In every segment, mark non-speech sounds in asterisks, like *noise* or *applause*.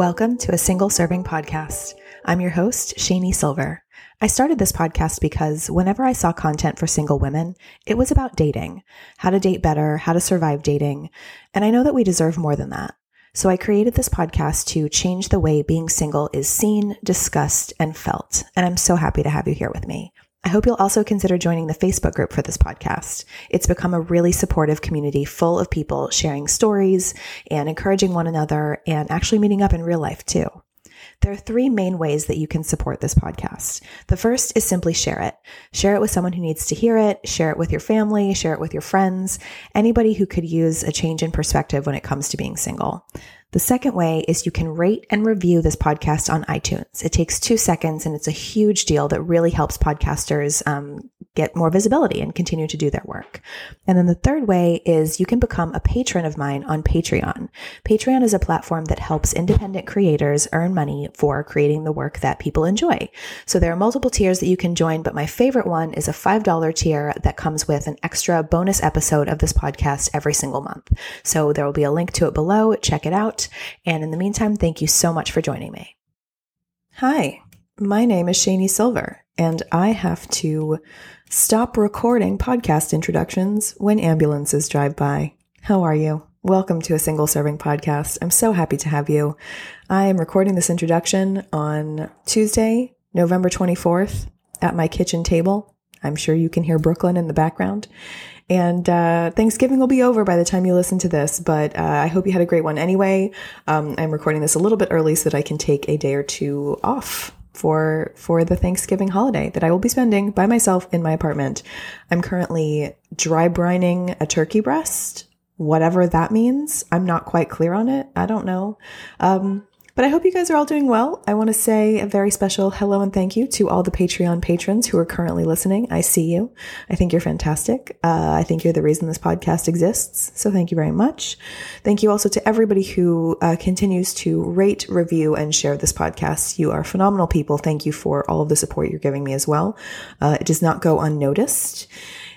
Welcome to a single serving podcast. I'm your host, Shani Silver. I started this podcast because whenever I saw content for single women, it was about dating, how to date better, how to survive dating. And I know that we deserve more than that. So I created this podcast to change the way being single is seen, discussed, and felt. And I'm so happy to have you here with me. I hope you'll also consider joining the Facebook group for this podcast. It's become a really supportive community full of people sharing stories and encouraging one another and actually meeting up in real life too. There are three main ways that you can support this podcast. The first is simply share it. Share it with someone who needs to hear it, share it with your family, share it with your friends, anybody who could use a change in perspective when it comes to being single. The second way is you can rate and review this podcast on iTunes. It takes two seconds and it's a huge deal that really helps podcasters um, get more visibility and continue to do their work. And then the third way is you can become a patron of mine on Patreon. Patreon is a platform that helps independent creators earn money for creating the work that people enjoy. So there are multiple tiers that you can join, but my favorite one is a $5 tier that comes with an extra bonus episode of this podcast every single month. So there will be a link to it below. Check it out. And in the meantime, thank you so much for joining me. Hi, my name is Shani Silver, and I have to stop recording podcast introductions when ambulances drive by. How are you? Welcome to a single serving podcast. I'm so happy to have you. I am recording this introduction on Tuesday, November 24th at my kitchen table. I'm sure you can hear Brooklyn in the background. And uh, Thanksgiving will be over by the time you listen to this, but uh, I hope you had a great one anyway. Um, I'm recording this a little bit early so that I can take a day or two off for for the Thanksgiving holiday that I will be spending by myself in my apartment. I'm currently dry brining a turkey breast, whatever that means. I'm not quite clear on it. I don't know. Um, but I hope you guys are all doing well. I want to say a very special hello and thank you to all the Patreon patrons who are currently listening. I see you. I think you're fantastic. Uh, I think you're the reason this podcast exists. So thank you very much. Thank you also to everybody who uh, continues to rate, review, and share this podcast. You are phenomenal people. Thank you for all of the support you're giving me as well. Uh, it does not go unnoticed.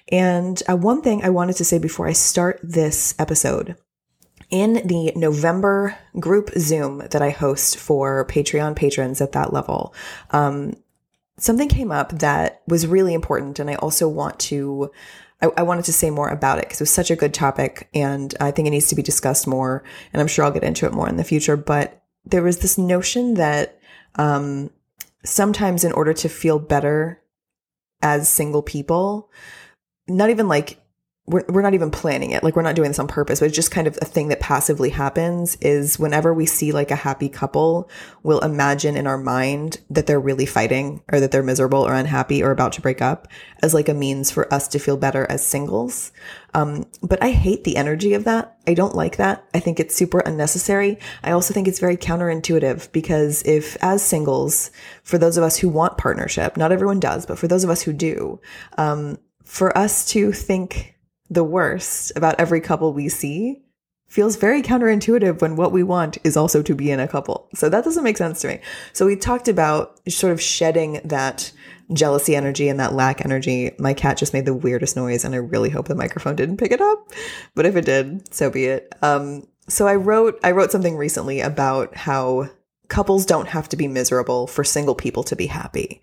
And uh, one thing I wanted to say before I start this episode in the November group Zoom that I host for Patreon patrons at that level, um, something came up that was really important. And I also want to, I, wanted to say more about it because it was such a good topic and I think it needs to be discussed more. And I'm sure I'll get into it more in the future. But there was this notion that um, sometimes in order to feel better as single people, not even like we're, we're not even planning it. Like we're not doing this on purpose, but it's just kind of a thing that passively happens is whenever we see like a happy couple, we'll imagine in our mind that they're really fighting or that they're miserable or unhappy or about to break up as like a means for us to feel better as singles. Um, but I hate the energy of that. I don't like that. I think it's super unnecessary. I also think it's very counterintuitive because if as singles, for those of us who want partnership, not everyone does, but for those of us who do, um, for us to think the worst about every couple we see feels very counterintuitive when what we want is also to be in a couple. So that doesn't make sense to me. So we talked about sort of shedding that jealousy energy and that lack energy. My cat just made the weirdest noise and I really hope the microphone didn't pick it up. But if it did, so be it. Um, so I wrote I wrote something recently about how couples don't have to be miserable for single people to be happy.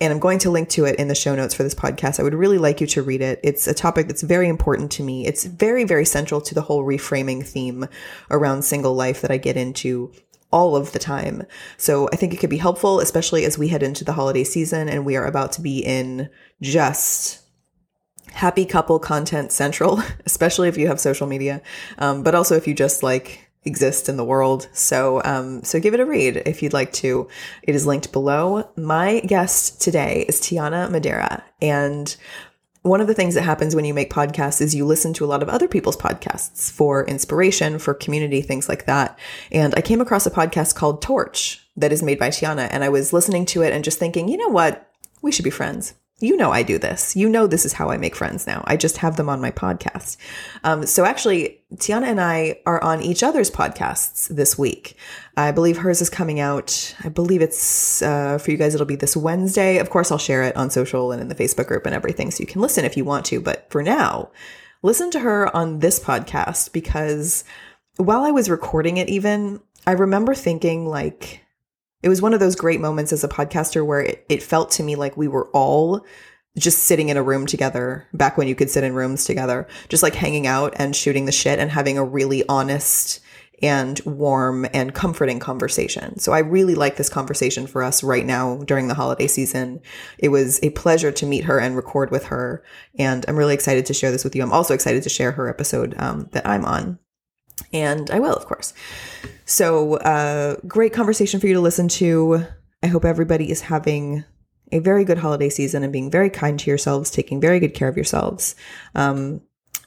And I'm going to link to it in the show notes for this podcast. I would really like you to read it. It's a topic that's very important to me. It's very, very central to the whole reframing theme around single life that I get into all of the time. So I think it could be helpful, especially as we head into the holiday season and we are about to be in just happy couple content central, *laughs* especially if you have social media. Um, but also if you just like exist in the world. So, um, so give it a read if you'd like to. It is linked below. My guest today is Tiana Madera. And one of the things that happens when you make podcasts is you listen to a lot of other people's podcasts for inspiration, for community, things like that. And I came across a podcast called Torch that is made by Tiana. And I was listening to it and just thinking, you know what? We should be friends you know I do this. You know this is how I make friends now. I just have them on my podcast. Um, so actually, Tiana and I are on each other's podcasts this week. I believe hers is coming out. I believe it's uh, for you guys. It'll be this Wednesday. Of course, I'll share it on social and in the Facebook group and everything, so you can listen if you want to. But for now, listen to her on this podcast because while I was recording it, even I remember thinking like it was one of those great moments as a podcaster where it, it felt to me like we were all just sitting in a room together back when you could sit in rooms together, just like hanging out and shooting the shit and having a really honest and warm and comforting conversation. So I really like this conversation for us right now during the holiday season. It was a pleasure to meet her and record with her. And I'm really excited to share this with you. I'm also excited to share her episode um, that I'm on. And I will, of course. So, uh, great conversation for you to listen to. I hope everybody is having a very good holiday season and being very kind to yourselves, taking very good care of yourselves, um,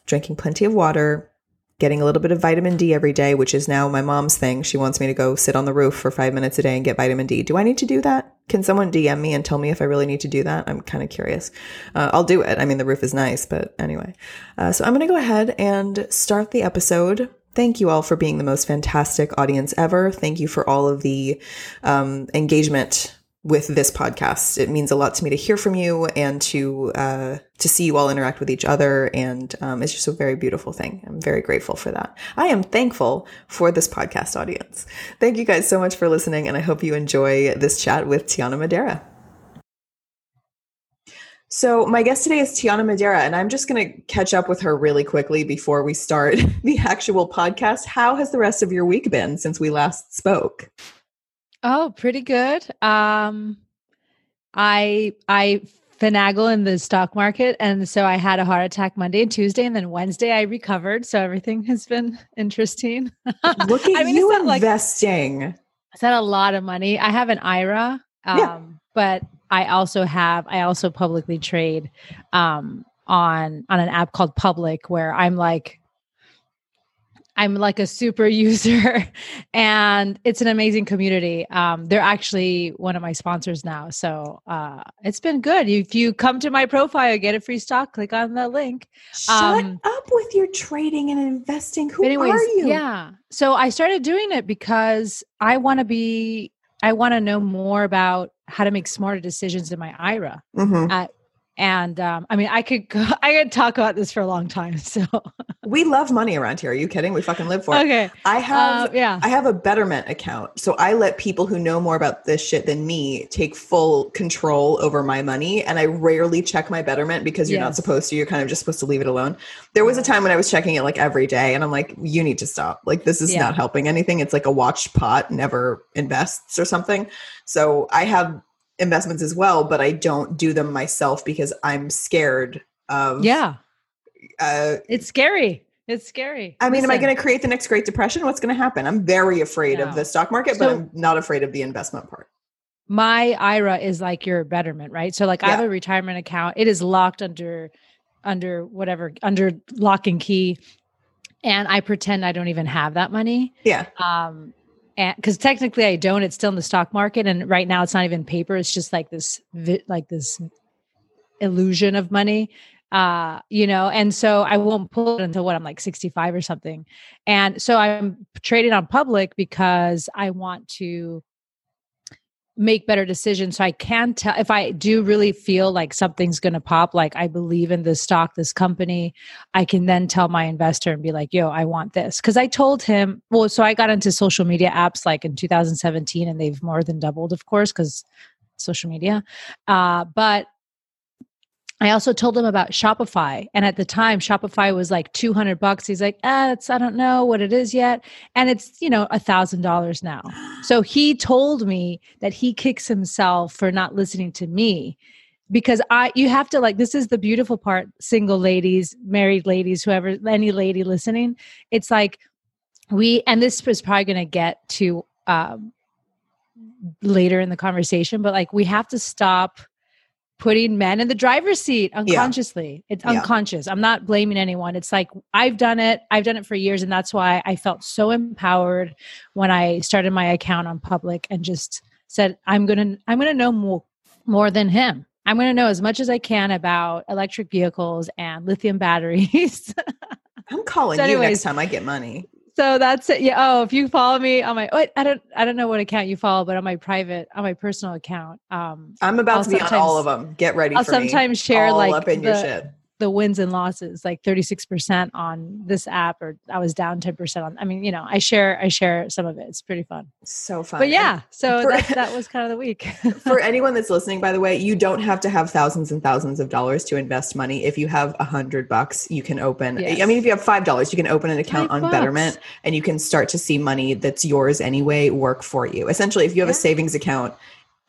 drinking plenty of water, getting a little bit of vitamin D every day, which is now my mom's thing. She wants me to go sit on the roof for five minutes a day and get vitamin D. Do I need to do that? Can someone DM me and tell me if I really need to do that? I'm kind of curious. Uh, I'll do it. I mean, the roof is nice, but anyway. Uh, so I'm going to go ahead and start the episode. Thank you all for being the most fantastic audience ever. Thank you for all of the um, engagement with this podcast. It means a lot to me to hear from you and to uh, to see you all interact with each other, and um, it's just a very beautiful thing. I'm very grateful for that. I am thankful for this podcast audience. Thank you guys so much for listening, and I hope you enjoy this chat with Tiana Madera. So, my guest today is Tiana Madera, and I'm just going to catch up with her really quickly before we start *laughs* the actual podcast. How has the rest of your week been since we last spoke? Oh, pretty good. Um, I I finagle in the stock market, and so I had a heart attack Monday and Tuesday, and then Wednesday I recovered. So everything *laughs* has been interesting. *laughs* Look at I mean, you investing. Like, is that a lot of money? I have an IRA, um, yeah. but I also have I also publicly trade um, on on an app called Public, where I'm like I'm like a super *laughs* user and it's an amazing community. Um, they're actually one of my sponsors now. So uh, it's been good. If you come to my profile, get a free stock, click on the link. Shut um, up with your trading and investing. Who anyways, are you? Yeah. So I started doing it because I want to be, I want to know more about how to make smarter decisions in my IRA. Mm-hmm. Uh, and um, I mean, I could go, *laughs* I could talk about this for a long time. *laughs* So we love money around here. Are you kidding? We fucking live for it. Okay. I have uh, yeah. I have a Betterment account, so I let people who know more about this shit than me take full control over my money, and I rarely check my Betterment because you're yes. not supposed to. You're kind of just supposed to leave it alone. There was a time when I was checking it like every day, and I'm like, you need to stop. Like this is yeah. not helping anything. It's like a watch pot never invests or something. So I have investments as well, but I don't do them myself because I'm scared of. Yeah. Uh, it's scary. It's scary. I mean, Listen. am I going to create the next Great Depression? What's going to happen? I'm very afraid no. of the stock market, so, but I'm not afraid of the investment part. My IRA is like your betterment, right? So, like, yeah. I have a retirement account. It is locked under, under whatever, under lock and key, and I pretend I don't even have that money. Yeah. Um, because technically I don't, it's still in the stock market, and right now it's not even paper. It's just like this, like this illusion of money, uh, you know. And so I won't pull it until what I'm like 65 or something. And so I'm trading on public because I want to make better decisions. So i can tell if i do really feel like something's going to pop like i believe in this stock this company i can then tell my investor and be like yo i want this. Because i told him well so i got into social media apps like in 2017 and they've more than doubled of course because social media. Uh, but I also told him about Shopify. And at the time, Shopify was like 200 bucks. He's like, ah, it's, I don't know what it is yet. And it's, you know, a thousand dollars now. So he told me that he kicks himself for not listening to me because I, you have to like, this is the beautiful part, single ladies, married ladies, whoever, any lady listening. It's like we, and this is probably going to get to, um, later in the conversation, but like we have to stop putting men in the driver's seat unconsciously. Yeah. It's unconscious. Yeah. I'm not blaming anyone. It's like I've done it. I've done it for years and that's why I felt so empowered when I started my account on public and just said I'm going to I'm going to know more more than him. I'm going to know as much as I can about electric vehicles and lithium batteries. *laughs* I'm calling so anyways, you next time I get money so that's it. Yeah. Oh, if you follow me on my, wait, I don't, I don't know what account you follow, but on my private, on my personal account, um, I'm about I'll to be on all of them. Get ready. I'll sometimes me. share all like up in the, your shit. The wins and losses, like 36% on this app, or I was down 10% on. I mean, you know, I share I share some of it. It's pretty fun. So fun. But yeah, so for, that, *laughs* that was kind of the week. *laughs* for anyone that's listening, by the way, you don't have to have thousands and thousands of dollars to invest money. If you have a hundred bucks, you can open. Yes. I mean, if you have five dollars, you can open an account five on bucks. Betterment, and you can start to see money that's yours anyway work for you. Essentially, if you have yeah. a savings account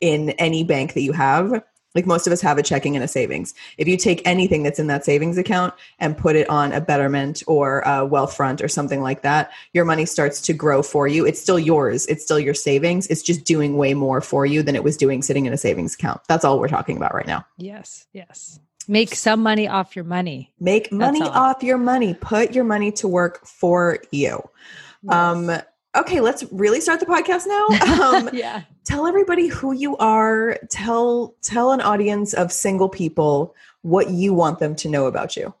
in any bank that you have like most of us have a checking and a savings. If you take anything that's in that savings account and put it on a Betterment or a Wealthfront or something like that, your money starts to grow for you. It's still yours. It's still your savings. It's just doing way more for you than it was doing sitting in a savings account. That's all we're talking about right now. Yes. Yes. Make some money off your money. Make money off your money. Put your money to work for you. Yes. Um okay, let's really start the podcast now. *laughs* Um, yeah. Tell everybody who you are. Tell tell an audience of single people what you want them to know about you.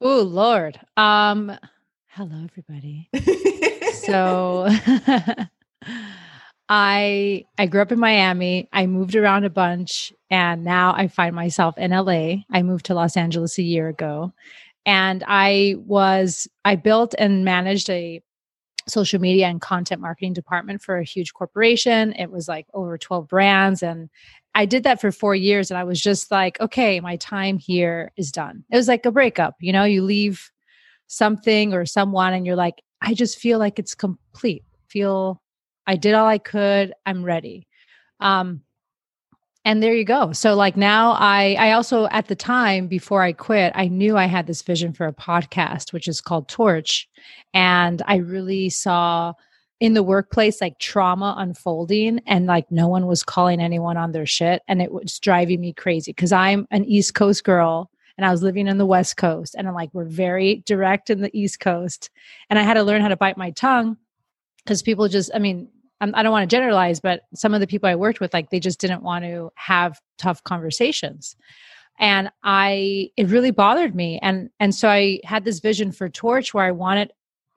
Oh Lord. Um, hello everybody. so *laughs* I I grew up in Miami. I moved around a bunch and now I find myself in LA. I moved to Los Angeles a year ago. And I was I built and managed a social media and content marketing department for a huge corporation. It was like over 12 brands. And I did that for four years. And I was just like, okay, my time here is done. It was like a breakup. You know, you leave something or someone and you're like, I just feel like it's complete. Feel I did all I could. I'm ready. Um, and there you go. So like now i i also at the time before i quit i knew i had this vision for a podcast which is called torch. And i really saw in the workplace like trauma unfolding and like no one was calling anyone on their shit. And it was driving me crazy because i'm an east coast girl and i was living in the west coast and i'm like we're very direct in the east coast. And i had to learn how to bite my tongue because people just i mean I don't want to generalize, but some of the people I worked with, like they just didn't want to have tough conversations. And I, it really bothered me. And, and so I had this vision for Torch where I wanted,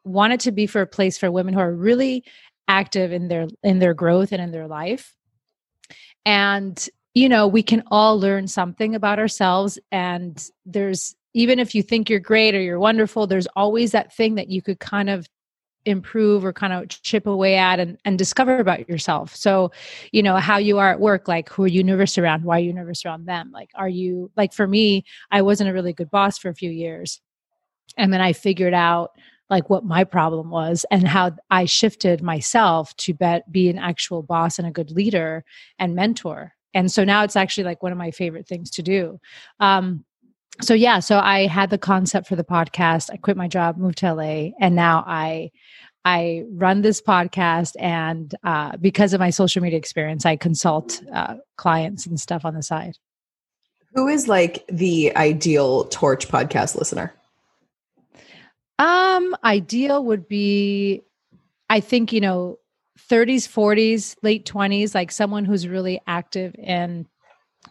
wanted to be for a place for women who are really active in their, in their growth and in their life. And, you know, we can all learn something about ourselves. And there's, even if you think you're great or you're wonderful, there's always that thing that you could kind of improve or kind of chip away at and, and discover about yourself. So you know how you are at work like who are you nervous around? Why are you nervous around them? Like are you like for me i wasn't a really good boss for a few years and then i figured out like what my problem was and how i shifted myself to be an actual boss and a good leader and mentor. And so now it's actually like one of my favorite things to do. Um, so yeah so i had the concept for the podcast. I quit my job moved to la and now i i run this podcast and uh, because of my social media experience i consult uh, clients and stuff on the side. Who is like the ideal torch podcast listener? Um ideal would be i think you know 30s 40s late 20s like someone who's really active and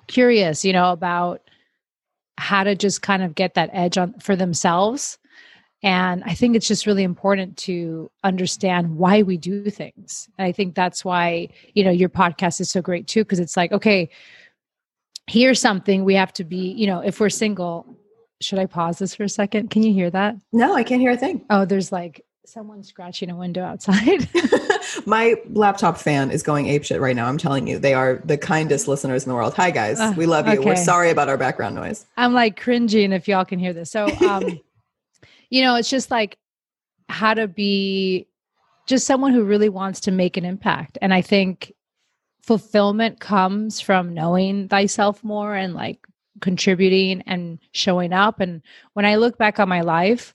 curious you know about how to just kind of get that edge on for themselves and i think it's just really important to understand why we do things and i think that's why you know your podcast is so great too because it's like okay here's something we have to be you know if we're single should i pause this for a second can you hear that no i can't hear a thing oh there's like someone scratching a window outside *laughs* *laughs* My laptop fan is going apeshit right now. I'm telling you, they are the kindest listeners in the world. Hi guys, uh, we love you. Okay. We're sorry about our background noise. I'm like cringing if y'all can hear this. So, um, *laughs* you know, it's just like how to be just someone who really wants to make an impact. And I think fulfillment comes from knowing thyself more and like contributing and showing up. And when I look back on my life,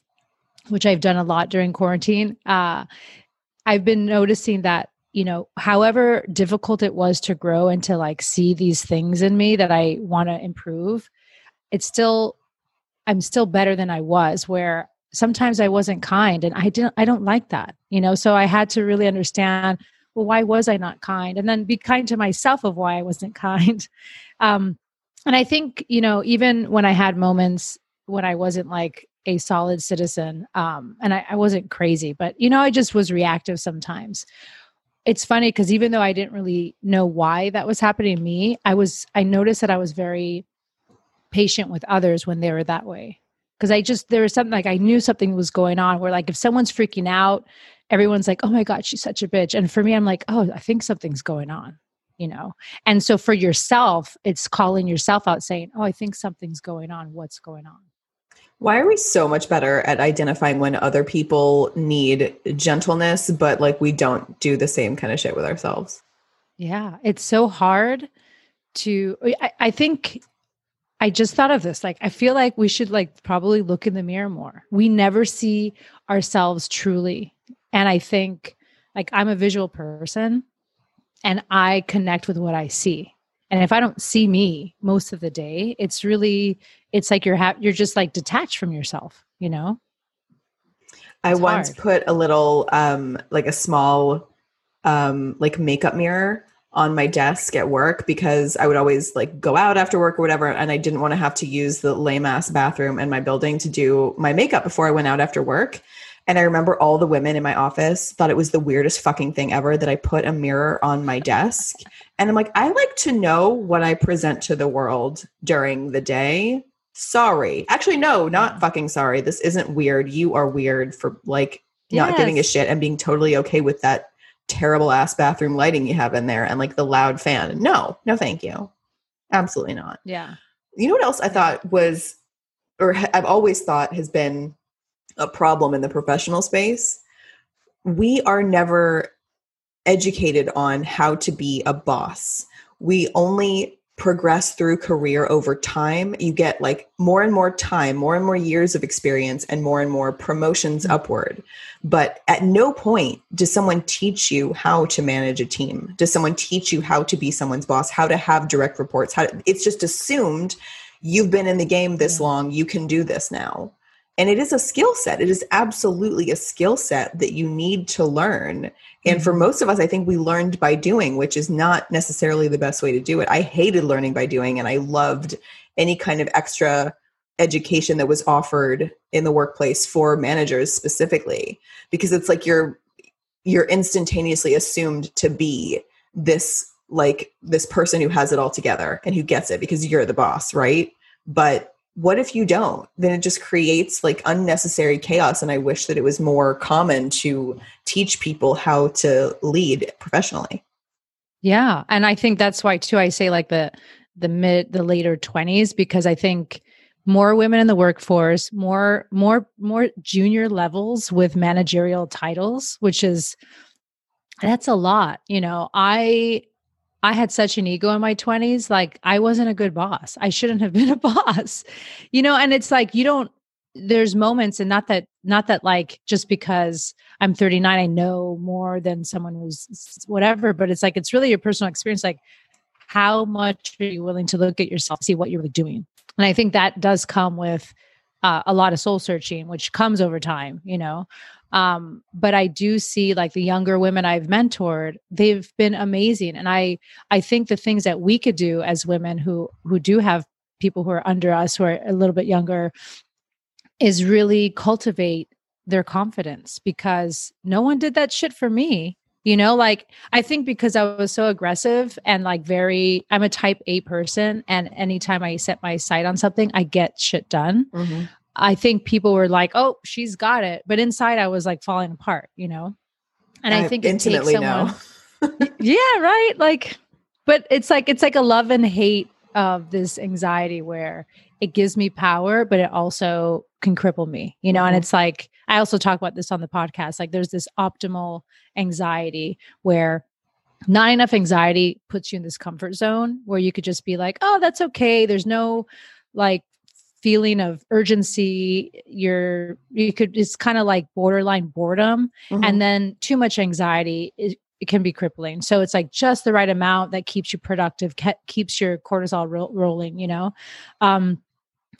which I've done a lot during quarantine, uh, I've been noticing that, you know, however difficult it was to grow and to like see these things in me that I want to improve, it's still, I'm still better than I was, where sometimes I wasn't kind and I didn't, I don't like that, you know, so I had to really understand, well, why was I not kind? And then be kind to myself of why I wasn't *laughs* kind. Um, and I think, you know, even when I had moments when I wasn't like a solid citizen. Um, and I, I wasn't crazy, but you know, I just was reactive sometimes. It's funny because even though I didn't really know why that was happening to me, I was I noticed that I was very patient with others when they were that way because I just there was something like I knew something was going on where like if someone's freaking out, everyone's like, "Oh my god, she's such a bitch." And for me, I'm like, "Oh, I think something's going on." You know. And so for yourself, it's calling yourself out saying, "Oh, I think something's going on. What's going on?" Why are we so much better at identifying when other people need gentleness, but like we don't do the same kind of shit with ourselves? Yeah, it's so hard to. I, I think I just thought of this. Like, I feel like we should like probably look in the mirror more. We never see ourselves truly. And I think like I'm a visual person and I connect with what I see. And if I don't see me most of the day, it's really it's like you're ha- you're just like detached from yourself, you know? I once hard. put a little um like a small um like makeup mirror on my desk at work because I would always like go out after work or whatever. And I didn't want to have to use the lame ass bathroom in my building to do my makeup before I went out after work. And I remember all the women in my office thought it was the weirdest fucking thing ever that I put a mirror on my desk. And I'm like, I like to know what I present to the world during the day. Sorry. Actually, no, not mm. fucking sorry. This isn't weird. You are weird for like not yes. giving a shit and being totally okay with that terrible ass bathroom lighting you have in there and like the loud fan. No, no, thank you. Absolutely not. Yeah. You know what else I thought was, or I've always thought has been a problem in the professional space? We are never educated on how to be a boss. We only progress through career over time you get like more and more time more and more years of experience and more and more promotions mm-hmm. upward. But at no point does someone teach you how to manage a team. Does someone teach you how to be someone's boss how to have direct reports how to, it's just assumed you've been in the game this long you can do this now and it is a skill set. It is absolutely a skill set that you need to learn. And for mm-hmm. most of us i think we learned by doing which is not necessarily the best way to do it. I hated learning by doing and i loved any kind of extra education that was offered in the workplace for managers specifically because it's like you're you're instantaneously assumed to be this like this person who has it all together and who gets it because you're the boss right? But what if you don't? Then it just creates like unnecessary chaos and i wish that it was more common to teach people how to lead professionally. Yeah and i think that's why too i say like the the mid the later 20s because i think more women in the workforce more more more junior levels with managerial titles which is that's a lot you know? I I had such an ego in my 20s. Like, I wasn't a good boss. I shouldn't have *laughs* been a boss, you know? And it's like, you don't, there's moments, and not that, not that like just because I'm 39, I know more than someone who's whatever, but it's like, it's really your personal experience. Like, how much are you willing to look at yourself, see what you're really doing? And I think that does come with uh, a lot of soul searching, which comes over time, you know. Um, but I do see like the younger women I've mentored, they've been amazing. And I I think the things that we could do as women who who do have people who are under us who are a little bit younger is really cultivate their confidence because no one did that shit for me you know like i think because i was so aggressive and like very i'm a type a person and anytime i set my sight on something i get shit done mm-hmm. I think people were like, "Oh, she's got it," but inside I was like falling apart, you know. And I, I think intimately someone, *laughs* yeah, right. Like, but it's like it's like a love and hate of this anxiety where it gives me power, but it also can cripple me, you know. Mm-hmm. And it's like I also talk about this on the podcast. Like, there's this optimal anxiety where not enough anxiety puts you in this comfort zone where you could just be like, oh, that's okay. There's no like feeling of urgency you're you could it's kind of like borderline boredom mm-hmm. and then too much anxiety it, it, can be crippling. So it's like just the right amount that keeps you productive ke- keeps your cortisol ro- rolling you know um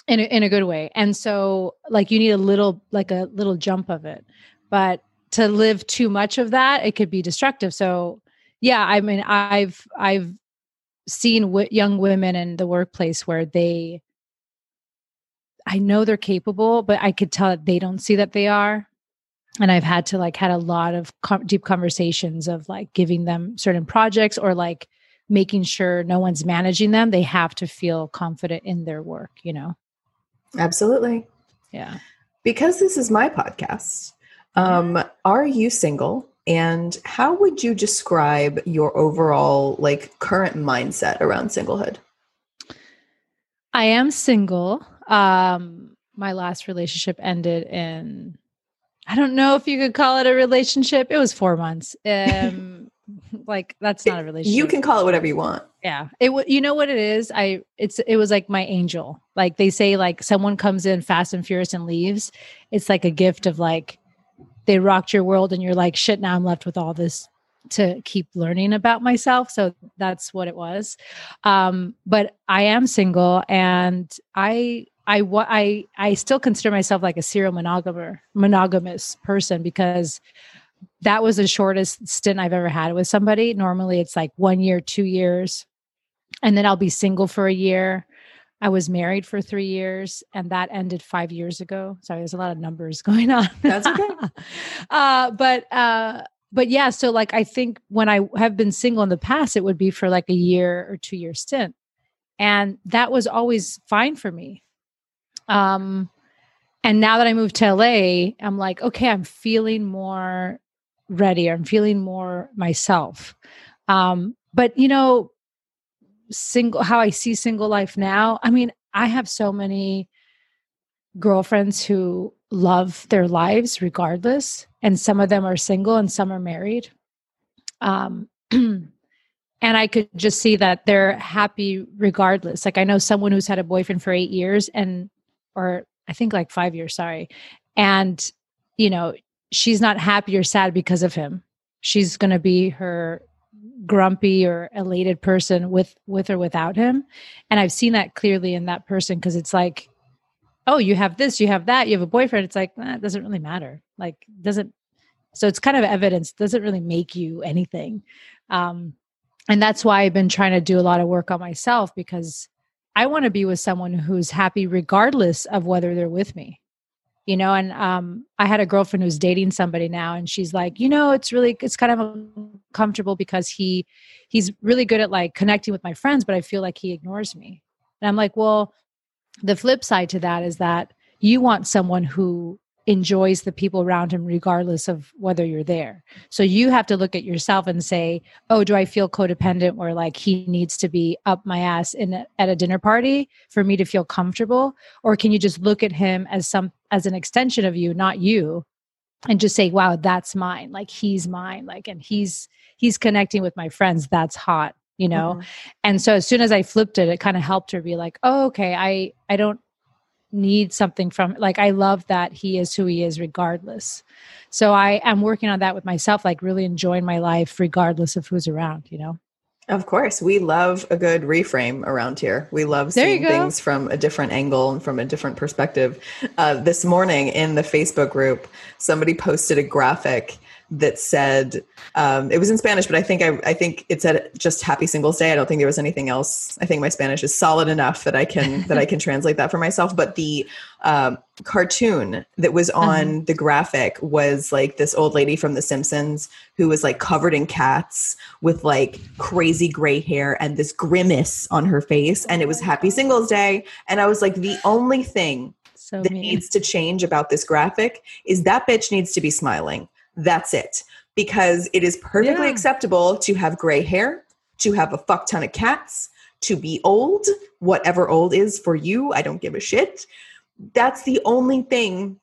in a, in a good way. And so like you need a little like a little jump of it. But to live too much of that it could be destructive. So yeah i mean i've i've seen w- young women in the workplace where they I know they're capable, but I could tell that they don't see that they are. And I've had to like had a lot of com- deep conversations of like giving them certain projects or like making sure no one's managing them they have to feel confident in their work you know Absolutely. yeah Because this is my podcast, um, are you single? And how would you describe your overall like current mindset around singlehood? I am single. Um, my last relationship ended in, I don't know if you could call it a relationship. It was four months. Um, *laughs* like that's not a relationship. You can call it whatever you want. yeah. It w- you know what it is? I it's it was like my angel. Like they say, like someone comes in fast and furious and leaves. It's like a gift of like they rocked your world, and you're like, shit. Now I'm left with all this to keep learning about myself. So that's what it was. Um, but I am single, and I I I I still consider myself like a serial monogamer monogamous person because that was the shortest stint I've ever had with somebody. Normally it's like one year, two years, and then I'll be single for a year. I was married for three years, and that ended five years ago. Sorry, there's a lot of numbers *laughs* going on. That's okay. *laughs* uh, but uh, but yeah, so like I think when I have been single in the past, it would be for like a year or two year stint, and that was always fine for me. Um, and now that I moved to LA, I'm like, okay, I'm feeling more ready. I'm feeling more myself. Um, but you know, single how I see single life now, I mean, I have so many girlfriends who love their lives regardless, and some of them are single and some are married. Um *clears throat* and I could just see that they're happy regardless. Like I know someone who's had a boyfriend for 8 years and or I think like 5 years, sorry. And you know, she's not happy or sad because of him. She's going to be her grumpy or elated person with with or without him. And I've seen that clearly in that person because it's like, oh, you have this, you have that, you have a boyfriend. It's like, eh, doesn't really matter. Like, doesn't so it's kind of evidence doesn't really make you anything. Um, and that's why I've been trying to do a lot of work on myself because I want to be with someone who's happy regardless of whether they're with me you know and um i had a girlfriend who's dating somebody now and she's like you know it's really it's kind of uncomfortable because he he's really good at like connecting with my friends but i feel like he ignores me. And i'm like well the flip side to that is that you want someone who enjoys the people around him regardless of whether you're there. So you have to look at yourself and say oh do i feel codependent where like he needs to be up my ass in a, at a dinner party for me to feel comfortable? Or can you just look at him as some as an extension of you not you and just say wow that's mine. Like he's mine. Like and he's he's connecting with my friends. That's hot you know? Mhm. and so as soon as i flipped it it kind of helped her be like oh okay. I i don't need something from like i love that he is who he is regardless so i am working on that with myself like really enjoying my life regardless of who's around you know Of course, we love a good reframe around here. We love There seeing things from a different angle and from a different perspective. Uh, this morning in the Facebook group, somebody posted a graphic that said um, it was in Spanish, but I think I, I think it said just Happy Singles Day. I don't think there was anything else. I think my Spanish is solid enough that I can that I can *laughs* translate that for myself. But the um, cartoon that was on the graphic was like this old lady from The Simpsons who was like covered in cats with like crazy gray hair and this grimace on her face, and it was Happy Singles Day. And I was like, the only thing so that mean. needs to change about this graphic is that bitch needs to be smiling. That's it. Because it is perfectly Yeah. acceptable to have gray hair, to have a fuck ton of cats, to be old, whatever old is for you. I don't give a shit. That's the only thing.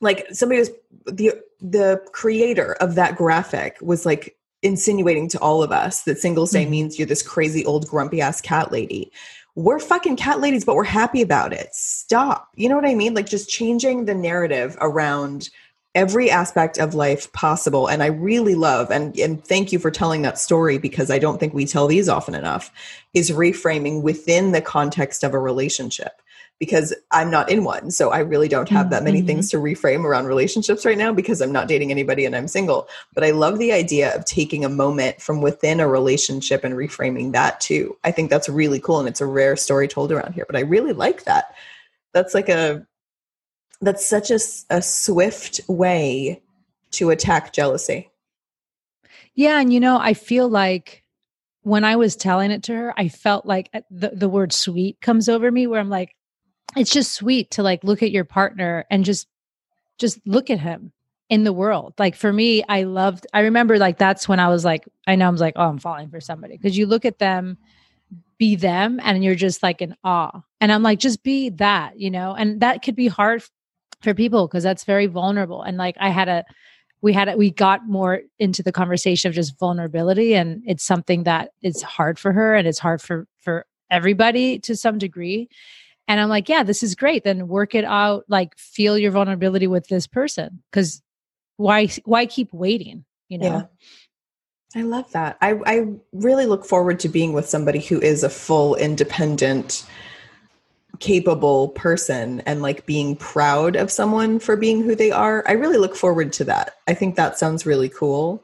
Like somebody was the the creator of that graphic was like insinuating to all of us that singles day Mhm. means you're this crazy old grumpy ass cat lady we're fucking cat ladies, but we're happy about it. Stop. You know what I mean? Like just changing the narrative around every aspect of life possible. And I really love and and thank you for telling that story because I don't think we tell these often enough, is reframing within the context of a relationship. Because I'm not in one. So I really don't have that many Mhm. things to reframe around relationships right now because I'm not dating anybody and I'm single. But I love the idea of taking a moment from within a relationship and reframing that too. I think that's really cool and it's a rare story told around here, but I really like that. That's like a that's such a, a swift way to attack jealousy. Yeah, and you know, I feel like when I was telling it to her, I felt like uh, the, the word sweet comes over me where I'm like, it's just sweet to like look at your partner and just just look at him in the world. Like for me, I loved I remember like that's when I was like, I know I'm like, oh, I'm falling for somebody. Because you look at them, be them, and you're just like in awe. And I'm like, just be that, you know? And that could be hard for people because that's very vulnerable. And like I had a we had it we got more into the conversation of just vulnerability and it's something that is hard for her and it's hard for for everybody to some degree and i'm like yeah this is great then work it out like feel your vulnerability with this person because why why keep waiting you know yeah. I love that. I, I really look forward to being with somebody who is a full independent capable person and like being proud of someone for being who they are. I really look forward to that. I think that sounds really cool.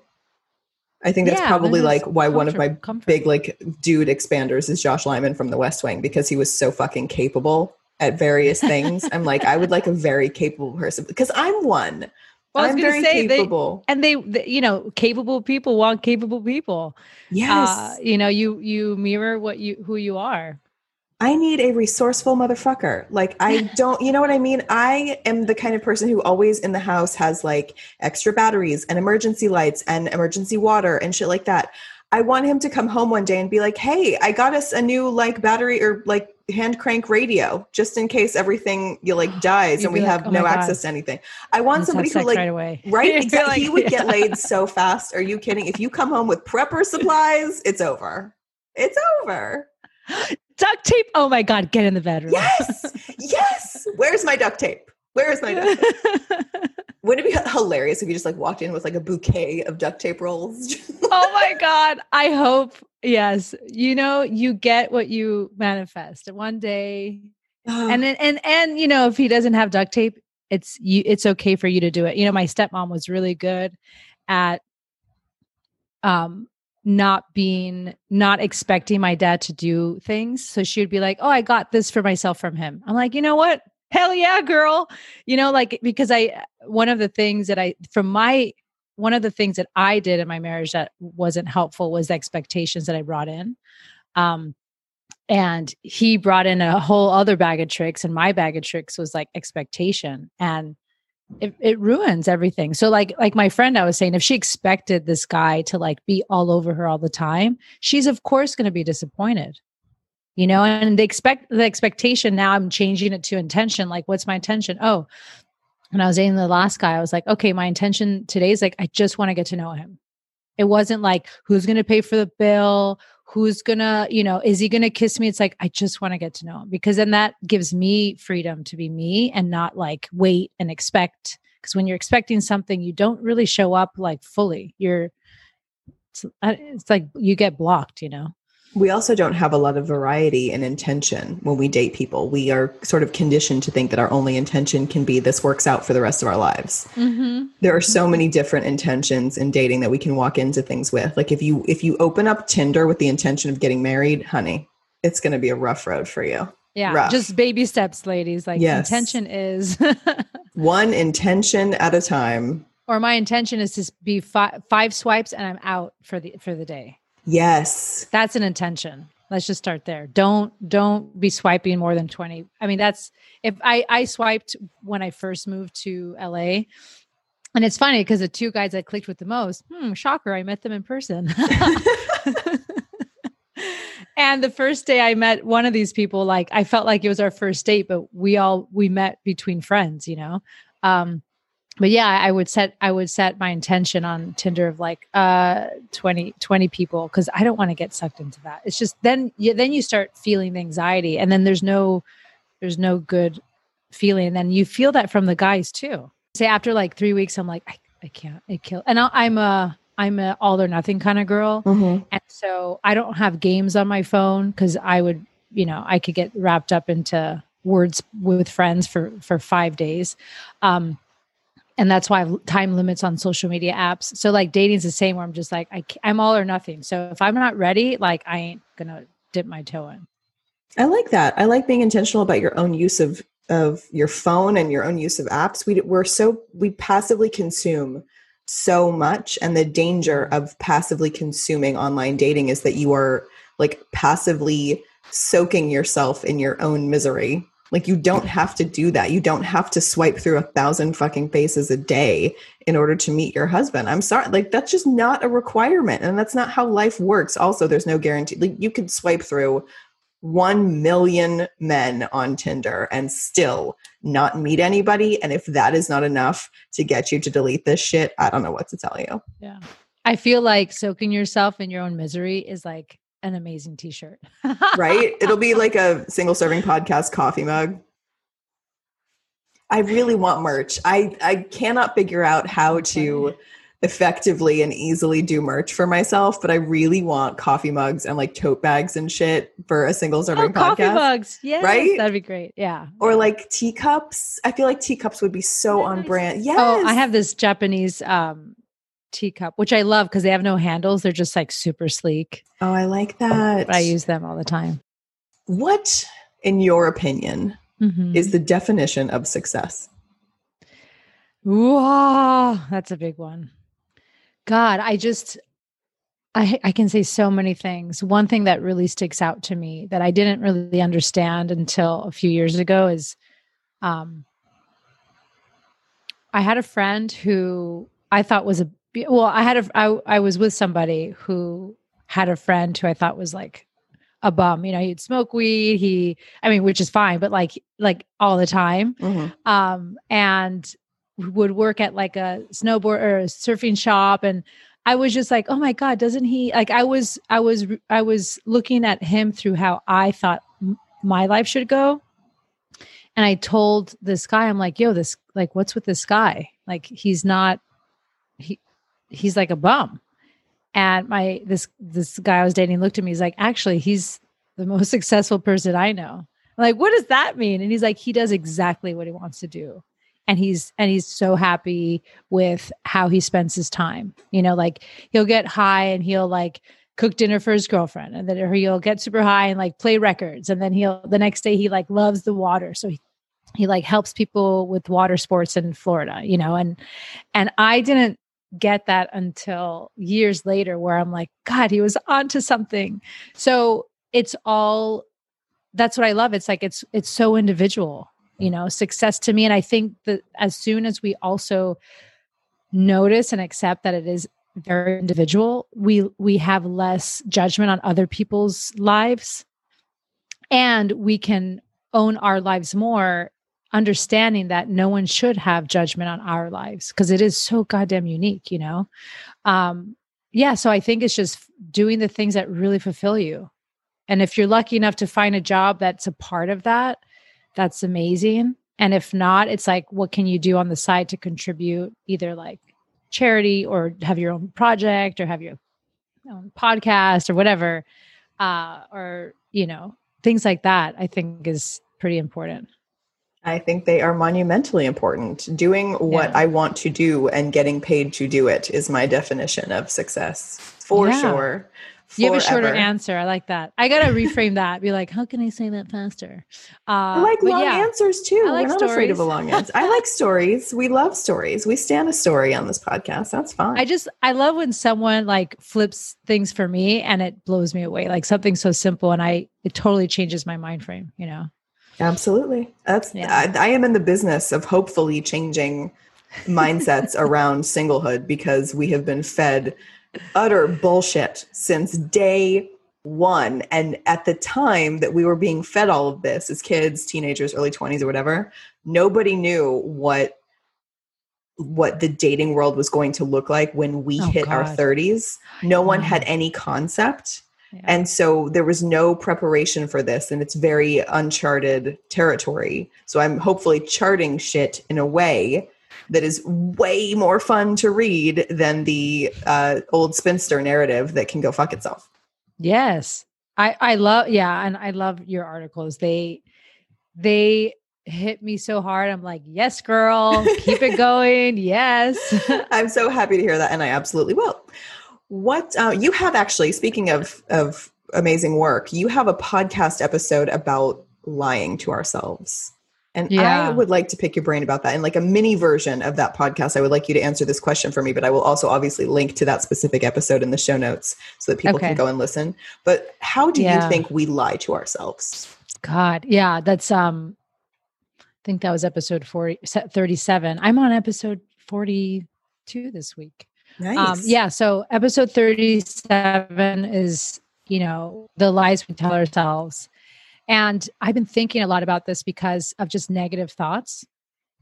I think that's yeah, probably like why comfort, one of my comfort. big like dude expanders is Josh Lyman from The West Wing because he was so fucking capable at various things. I'm like I would like a very capable person because I'm one. Well, I'm very say, capable. They, and they, they, you know, capable people want capable people. Yes. Uh, you know, you you mirror what you who you are. I need a resourceful motherfucker. Like I *laughs* don't, you know what I mean? I am the kind of person who always in the house has like extra batteries and emergency lights and emergency water and shit like that. I want him to come home one day and be like, "Hey, I got us a new like battery or like hand crank radio just in case everything you like *gasps* dies and we like, have oh no access to anything." I want somebody who like right away. *laughs* Right? exactly. Like, he would get *laughs* laid so fast. Are you kidding? If you come home with prepper supplies, it's over. It's over duct tape. Oh my God, get in the bedroom. Yes. Yes. Where's my duct tape? Where's my duct tape? *laughs* Wouldn't it be hilarious if you just like walked in with like a bouquet of duct tape rolls? *laughs* oh my God. I hope, yes. You know, you get what you manifest one day. and then, and, and, you know, if he doesn't have duct tape, it's you, it's okay for you to do it. You know, my stepmom was really good at um not being not expecting my dad to do things. So she would be like oh i got this for myself from him. I'm like you know what? Hell yeah girl. You know like because i one of the things that i from my one of the things that i did in my marriage that wasn't helpful was the expectations that i brought in. Um and he brought in a whole other bag of tricks and my bag of tricks was like expectation. And it, it ruins everything. So like like my friend I was saying if she expected this guy to like be all over her all the time, she's of course going to be disappointed. You know, and the expect the expectation now I'm changing it to intention like what's my intention? Oh, when I was dating the last guy, I was like, okay, my intention today is like I just want to get to know him. It wasn't like who's going to pay for the bill, who's gonna you know is he gonna kiss me? It's like i just want to get to know him because then that gives me freedom to be me and not like wait and expect because when you're expecting something you don't really show up like fully. You're it's, uh, it's like you get blocked you know we also don't have a lot of variety and intention when we date people. We are sort of conditioned to think that our only intention can be this works out for the rest of our lives. Mm-hmm. There are so mm-hmm. many different intentions in dating that we can walk into things with. Like if you if you open up Tinder with the intention of getting married, honey, it's going to be a rough road for you. Yeah, rough. just baby steps, ladies. Like yes. intention is *laughs* one intention at a time. Or my intention is to be five, five swipes and I'm out for the for the day. Yes. That's an intention. Let's just start there. Don't don't be swiping more than 20. I mean, that's if I I swiped when I first moved to LA. And it's funny because the two guys I clicked with the most, hmm, shocker, I met them in person. *laughs* and the first day I met one of these people, like I felt like it was our first date, but we all we met between friends, you know. Um, but yeah i would set i would set my intention on tinder of like uh 20 20 people because i don't want to get sucked into that. It's just then you then you start feeling the anxiety and then there's no there's no good feeling and then you feel that from the guys too. Say after like three weeks i'm like i, I can't it kill and I, i'm a i'm a all or nothing kind of girl. Mm-hmm. and so i don't have games on my phone because i would you know i could get wrapped up into words with friends for for five days. Um and that's why I have time limits on social media apps. So like dating's the same where I'm just like I, I'm all or nothing. So if I'm not ready, like I ain't gonna dip my toe in. I like that. I like being intentional about your own use of of your phone and your own use of apps. We we're so we passively consume so much and the danger of passively consuming online dating is that you are like passively soaking yourself in your own misery like you don't have to do that you don't have to swipe through a thousand fucking faces a day in order to meet your husband i'm sorry like that's just not a requirement and that's not how life works also there's no guarantee like you could swipe through 1 million men on Tinder and still not meet anybody. And if that is not enough to get you to delete this shit, I don't know what to tell you. Yeah. I feel like soaking yourself in your own misery is like an amazing t shirt. right? It'll be *laughs* like a single serving podcast coffee mug. I really want merch. I, I cannot figure out how to effectively and easily do merch for myself, but I really want coffee mugs and like tote bags and shit for a single serving oh, podcast. Coffee mugs, yeah, right. That'd be great. Yeah, or like teacups. I feel like teacups would be so on brand. Yes. Oh, I have this Japanese um teacup, which I love because they have no handles. They're just like super sleek. Oh, I like that. But I use them all the time. What, in your opinion, mm-hmm. is the definition of success? Wow, that's a big one. God, I just I I can say so many things. One thing that really sticks out to me that I didn't really understand until a few years ago is um I had a friend who I thought was a well, I had a I I was with somebody who had a friend who I thought was like a bum. You know, he'd smoke weed. He, I mean, which is fine, but like, like all the time. Mm-hmm. Um, and would work at like a snowboard or a surfing shop and I was just like, "Oh my god, doesn't he like I was I was I was looking at him through how I thought m- my life should go." And I told this guy, I'm like, "Yo, this like what's with this guy? Like he's not he he's like a bum." And my this this guy I was dating looked at me, he's like, "Actually, he's the most *laughs* successful person I know." I'm like, "What does that mean?" And he's like, "He does exactly what he wants to do." and he's and he's so happy with how he spends his time you know like he'll get high and he'll like cook dinner for his girlfriend and then he'll get super high and like play records and then he'll the next day he like loves the water so he, he like helps people with water sports in Florida you know and and I didn't get that until years later where I'm like god he was onto something. So it's all that's what I love. It's like it's it's so individual you know success to me. And i think that as soon as we also notice and accept that it is very individual we we have less judgment on other people's lives. And we can own our lives more understanding that no one should have judgment on our lives because it is so goddamn unique you know um yeah so i think it's just doing the things that really fulfill you and if you're lucky enough to find a job that's a part of that that's amazing. And if not, it's like, what can you do on the side to contribute either like charity or have your own project or have your own podcast or whatever, uh, or, you know, things like that, I think is pretty important. I think they are monumentally important. Doing what yeah. I want to do and getting paid to do it is my definition of success for yeah. sure. You have a shorter answer. I like that. I gotta reframe that. Be like, how can I say that faster? Uh, I like long yeah, answers too. I like We're not stories. afraid of a long answer. I like stories. We love stories. We stand a story on this podcast. That's fine. I just I love when someone like flips things for me and it blows me away. Like something so simple and I it totally changes my mind frame. You know. Absolutely. That's yeah. I, I am in the business of hopefully changing mindsets *laughs* around singlehood because we have been fed utter bullshit since day one. And at the time that we were being fed all of this as kids, teenagers, early 20s or whatever, nobody knew what what the dating world was going to look like when we oh, hit God. our 30s. No one had mm. any concept. Yeah. And so there was no preparation for this, and it's very uncharted territory. So I'm hopefully charting shit in a way that is way more fun to read than the uh, old spinster narrative that can go fuck itself. Yes. I, I love, yeah. And I love your articles. They, they hit me so hard. I'm like, yes, girl, keep it *laughs* going. Yes. I'm so happy to hear that. And I absolutely will. What uh, you have actually, speaking of, of amazing work, you have a podcast episode about lying to ourselves And yeah. I would like to pick your brain about that in like a mini version of that podcast. I would like you to answer this question for me, but I will also obviously link to that specific episode in the show notes so that people okay. can go and listen. But how do yeah. you think we lie to ourselves? God, yeah, that's um I think that was episode 40 37. I'm on episode 42 this week. Um, nice. Um, yeah, so episode 37 is, you know, the lies we tell ourselves and I've been thinking a lot about this because of just negative thoughts.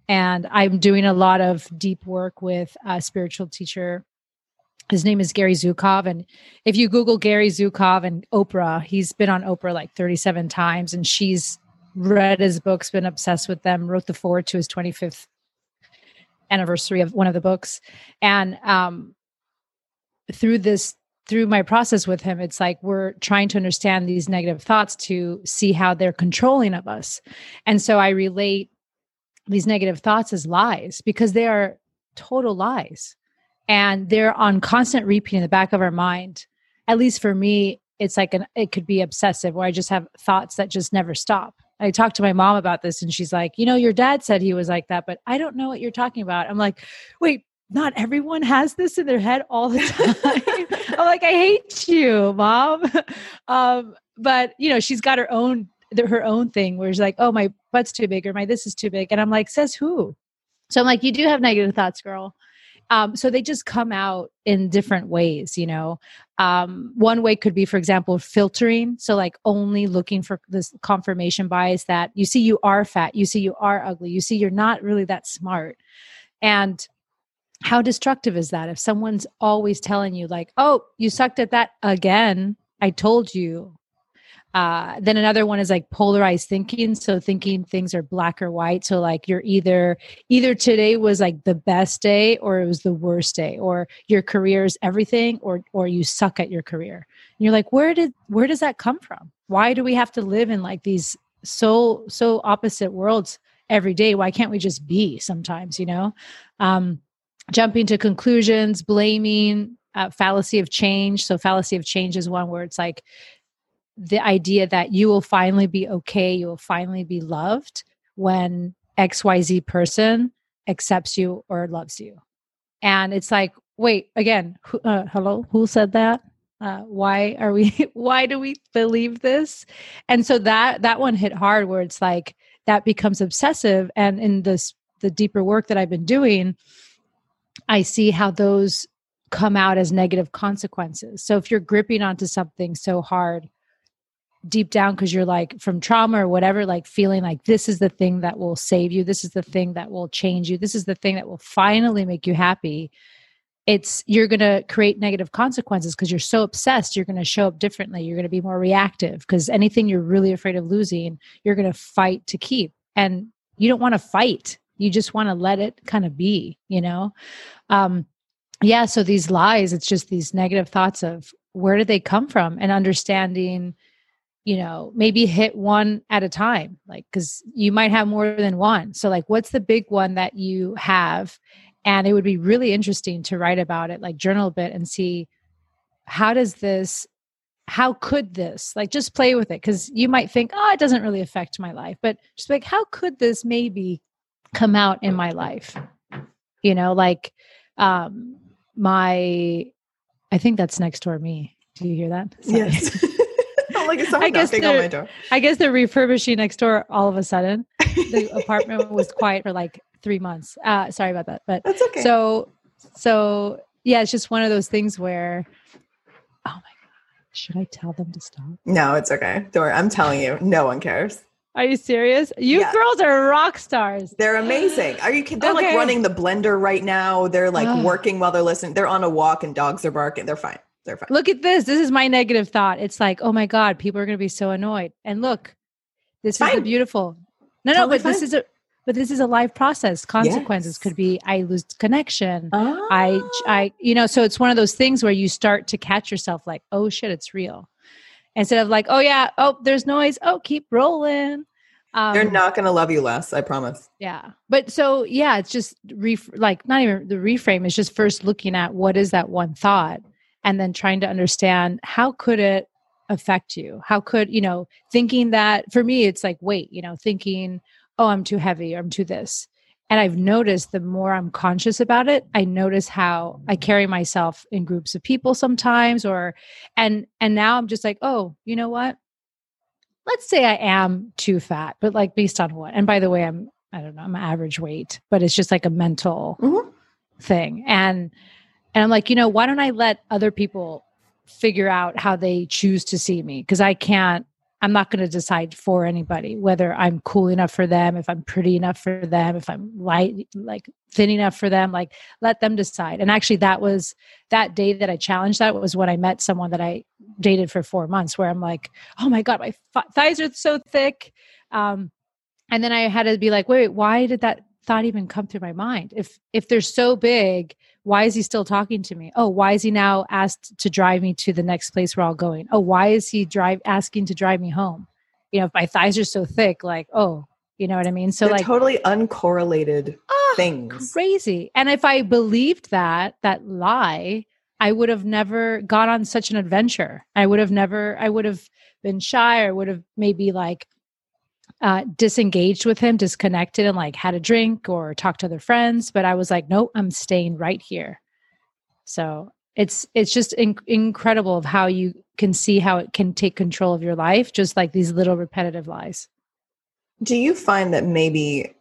And I'm doing a lot of deep work with a spiritual teacher. His name is Gary Zukav. And if you Google Gary Zukav and Oprah, he's been on Oprah like 37 times and she's read his books, been obsessed with them, wrote the foreword to his 25th anniversary of one of the books. And um, through this through my process with him, it's like we're trying to understand these negative thoughts to see how they're controlling of us. And so I relate these negative thoughts as lies because they are total lies. And they're on constant repeat in the back of our mind. At least for me, it's like an it could be obsessive where I just have thoughts that just never stop. I talked to my mom about this and she's like, you know, your dad said he was like that, but I don't know what you're talking about. I'm like, wait, not everyone has this in their head all the *laughs* time. I'm like, I hate you, mom. *laughs* Um, but you know, she's got her own her own thing where she's like, oh, my butt's too big or my this is too big. And I'm like, says who? So I'm like, you do have negative thoughts, girl. Um, so they just come out in different ways, you know. Um, one way could be, for example, filtering. So, like, only looking for this confirmation bias that you see you are fat, you see you are ugly, you see you're not really that smart. And how destructive is that if someone's always telling you like oh you sucked at that again i told you uh, then another one is like polarized thinking. So thinking things are black or white. So like you're either either today was like the best day or it was the worst day or your career is everything or or you suck at your career. And you're like where did where does that come from? Why do we have to live in like these so so opposite worlds every day? Why can't we just be sometimes you know? Um jumping to conclusions, blaming, uh, fallacy of change. So, fallacy of change is one where it's like the idea that you will finally be okay, you will finally be loved when XYZ person accepts you or loves you. And it's like, wait, again, who, uh, hello, who said that? Uh, why are we *laughs* why do we believe this and so that that one hit hard where it's like that becomes obsessive and in this the deeper work that i've been doing I see how those come out as negative consequences. So if you're gripping onto something so hard deep down because you're like from trauma or whatever, like feeling like this is the thing that will save you, this is the thing that will change you, this is the thing that will finally make you happy. It's you're going to create negative consequences because you're so obsessed. You're going to show up differently. You're going to be more reactive because anything you're really afraid of losing, you're going to fight to keep. And you don't want to fight you just want to let it kind of be you know um yeah so these lies it's just these negative thoughts of where did they come from and understanding you know maybe hit one at a time like because you might have more than one. So like what's the big one that you have? And it would be really interesting to write about it like journal a bit and see how does this how could this like just play with it because you might think oh it doesn't really affect my life but just like how could this maybe come out in my life? You know like um my i think that's next door me. Do you hear that? Sorry. yes *laughs* *laughs* like I guess on my door. I guess they're refurbishing next door all of a sudden. The *laughs* apartment was quiet for like three months. Uh, sorry about that, but that's okay. So, so yeah, it's just one of those things where, oh my god, should I tell them to stop? No, it's okay. Don't worry. I'm telling you, no one cares. Are you serious? You yeah. girls are rock stars. They're amazing. Are you? They're okay. like running the blender right now. They're like working while they're listening. They're on a walk and dogs are barking. They're fine. They're fine. Look at this. This is my negative thought. It's like, oh my god, people are going to be so annoyed. And look, this fine. is beautiful. No, totally no, but fine. this is a but this is a live process. Consequences yes. could be I lose connection. Oh. I I you know, so it's one of those things where you start to catch yourself like, oh shit, it's real instead of like, oh yeah, oh there's noise, oh keep rolling. Um, They're not going to love you less, I promise. Yeah, but so yeah, it's just ref- like not even the reframe. It's just first looking at what is that one thought, and then trying to understand how could it affect you. How could you know thinking that for me, it's like wait, you know, thinking oh, I'm too heavy or I'm too this. And I've noticed the more I'm conscious about it, I notice how I carry myself in groups of people sometimes or and and now I'm just like, oh, you know what? Let's say I am too fat, but like based on what? And by the way, I'm I don't know, I'm average weight, but it's just like a mental mm-hmm. thing. And and I'm like, you know, why don't I let other people figure out how they choose to see me? Because I can't I'm not going to decide for anybody whether I'm cool enough for them, if I'm pretty enough for them, if I'm light, like thin enough for them. Like, let them decide. And actually, that was that day that I challenged that was when I met someone that I dated for four months, where I'm like, oh my God, my thighs are so thick. Um, and then I had to be like, wait, why did that thought even come through my mind? If if they're so big, why is he still talking to me? Oh why is he now asked to drive me to the next place we're all going? Oh why is he drive asking to drive me home? You know if my thighs are so thick like oh you know what i mean? So They're like totally uncorrelated oh, things. crazy. And if i believed that that lie i would have never gone on such an adventure. I would have never i would have been shy or would have maybe like uh, disengaged with him, disconnected, and like had a drink or talked to other friends. But I was like, nope, I'm staying right here. So it's it's just in- incredible of how you can see how it can take control of your life, just like these little repetitive lies. Do you find that maybe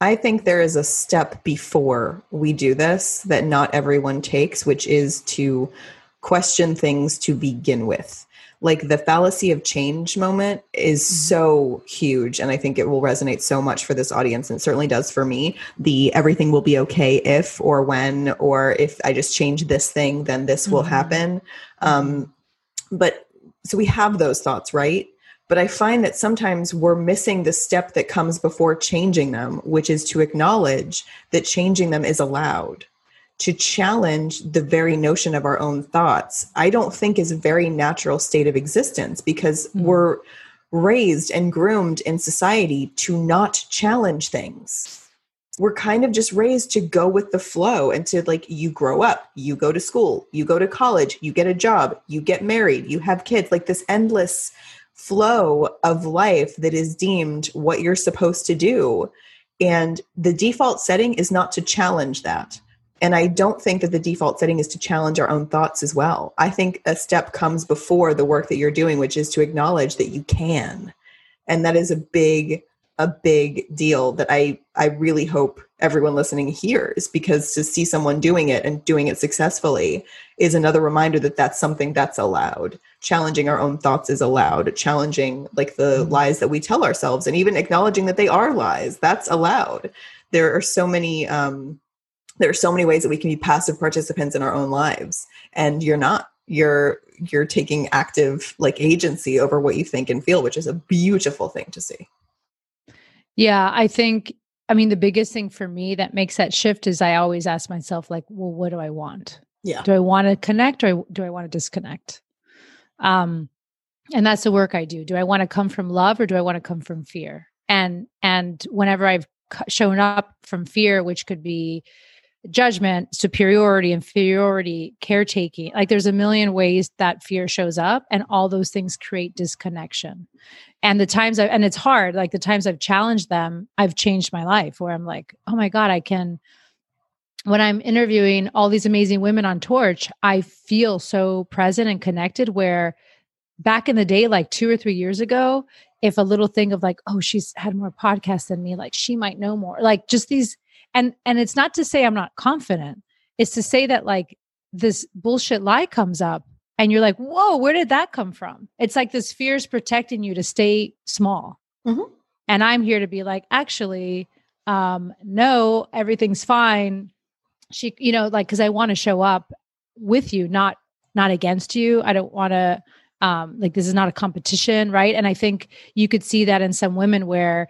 I think there is a step before we do this that not everyone takes, which is to question things to begin with like the fallacy of change moment is mm-hmm. so huge and i think it will resonate so much for this audience and certainly does for me the everything will be okay if or when or if i just change this thing then this mm-hmm. will happen um but so we have those thoughts right but i find that sometimes we're missing the step that comes before changing them which is to acknowledge that changing them is allowed to challenge the very notion of our own thoughts, I don't think is a very natural state of existence because mm-hmm. we're raised and groomed in society to not challenge things. We're kind of just raised to go with the flow and to like, you grow up, you go to school, you go to college, you get a job, you get married, you have kids, like this endless flow of life that is deemed what you're supposed to do. And the default setting is not to challenge that and I don't think that the default setting is to challenge our own thoughts as well. I think a step comes before the work that you're doing, which is to acknowledge that you can. And that is a big, a big deal that I, I really hope everyone listening hears because to see someone doing it and doing it successfully is another reminder that that's something that's allowed. Challenging our own thoughts is allowed. Challenging like the mm-hmm. lies that we tell ourselves and even acknowledging that they are lies, that's allowed. There are so many, um, there are so many ways that we can be passive participants in our own lives. And you're not you're you're taking active like agency over what you think and feel which is a beautiful thing to see. Yeah i think i mean the biggest thing for me that makes that shift is i always ask myself like well what do i want? Yeah. Do i want to connect or do i want to disconnect? Um and that's the work i do. Do i want to come from love or do i want to come from fear? And and whenever i've shown up from fear which could be judgment, superiority, inferiority, caretaking. Like there's a million ways that fear shows up, and all those things create disconnection. And the times I, and it's hard, like the times I've challenged them, I've changed my life where I'm like, oh my God, I can. When I'm interviewing all these amazing women on Torch, I feel so present and connected. Where back in the day, like two or three years ago, if a little thing of like, oh, she's had more podcasts than me, like she might know more, like just these and and it's not to say i'm not confident. It's to say that like this bullshit lie comes up and you're like whoa where did that come from? It's like this fear is protecting you to stay small. Mm-hmm. and i'm here to be like actually um no everything's fine. She you know like because i want to show up with you not not against you. I don't want to um like this is not a competition right? And i think you could see that in some women where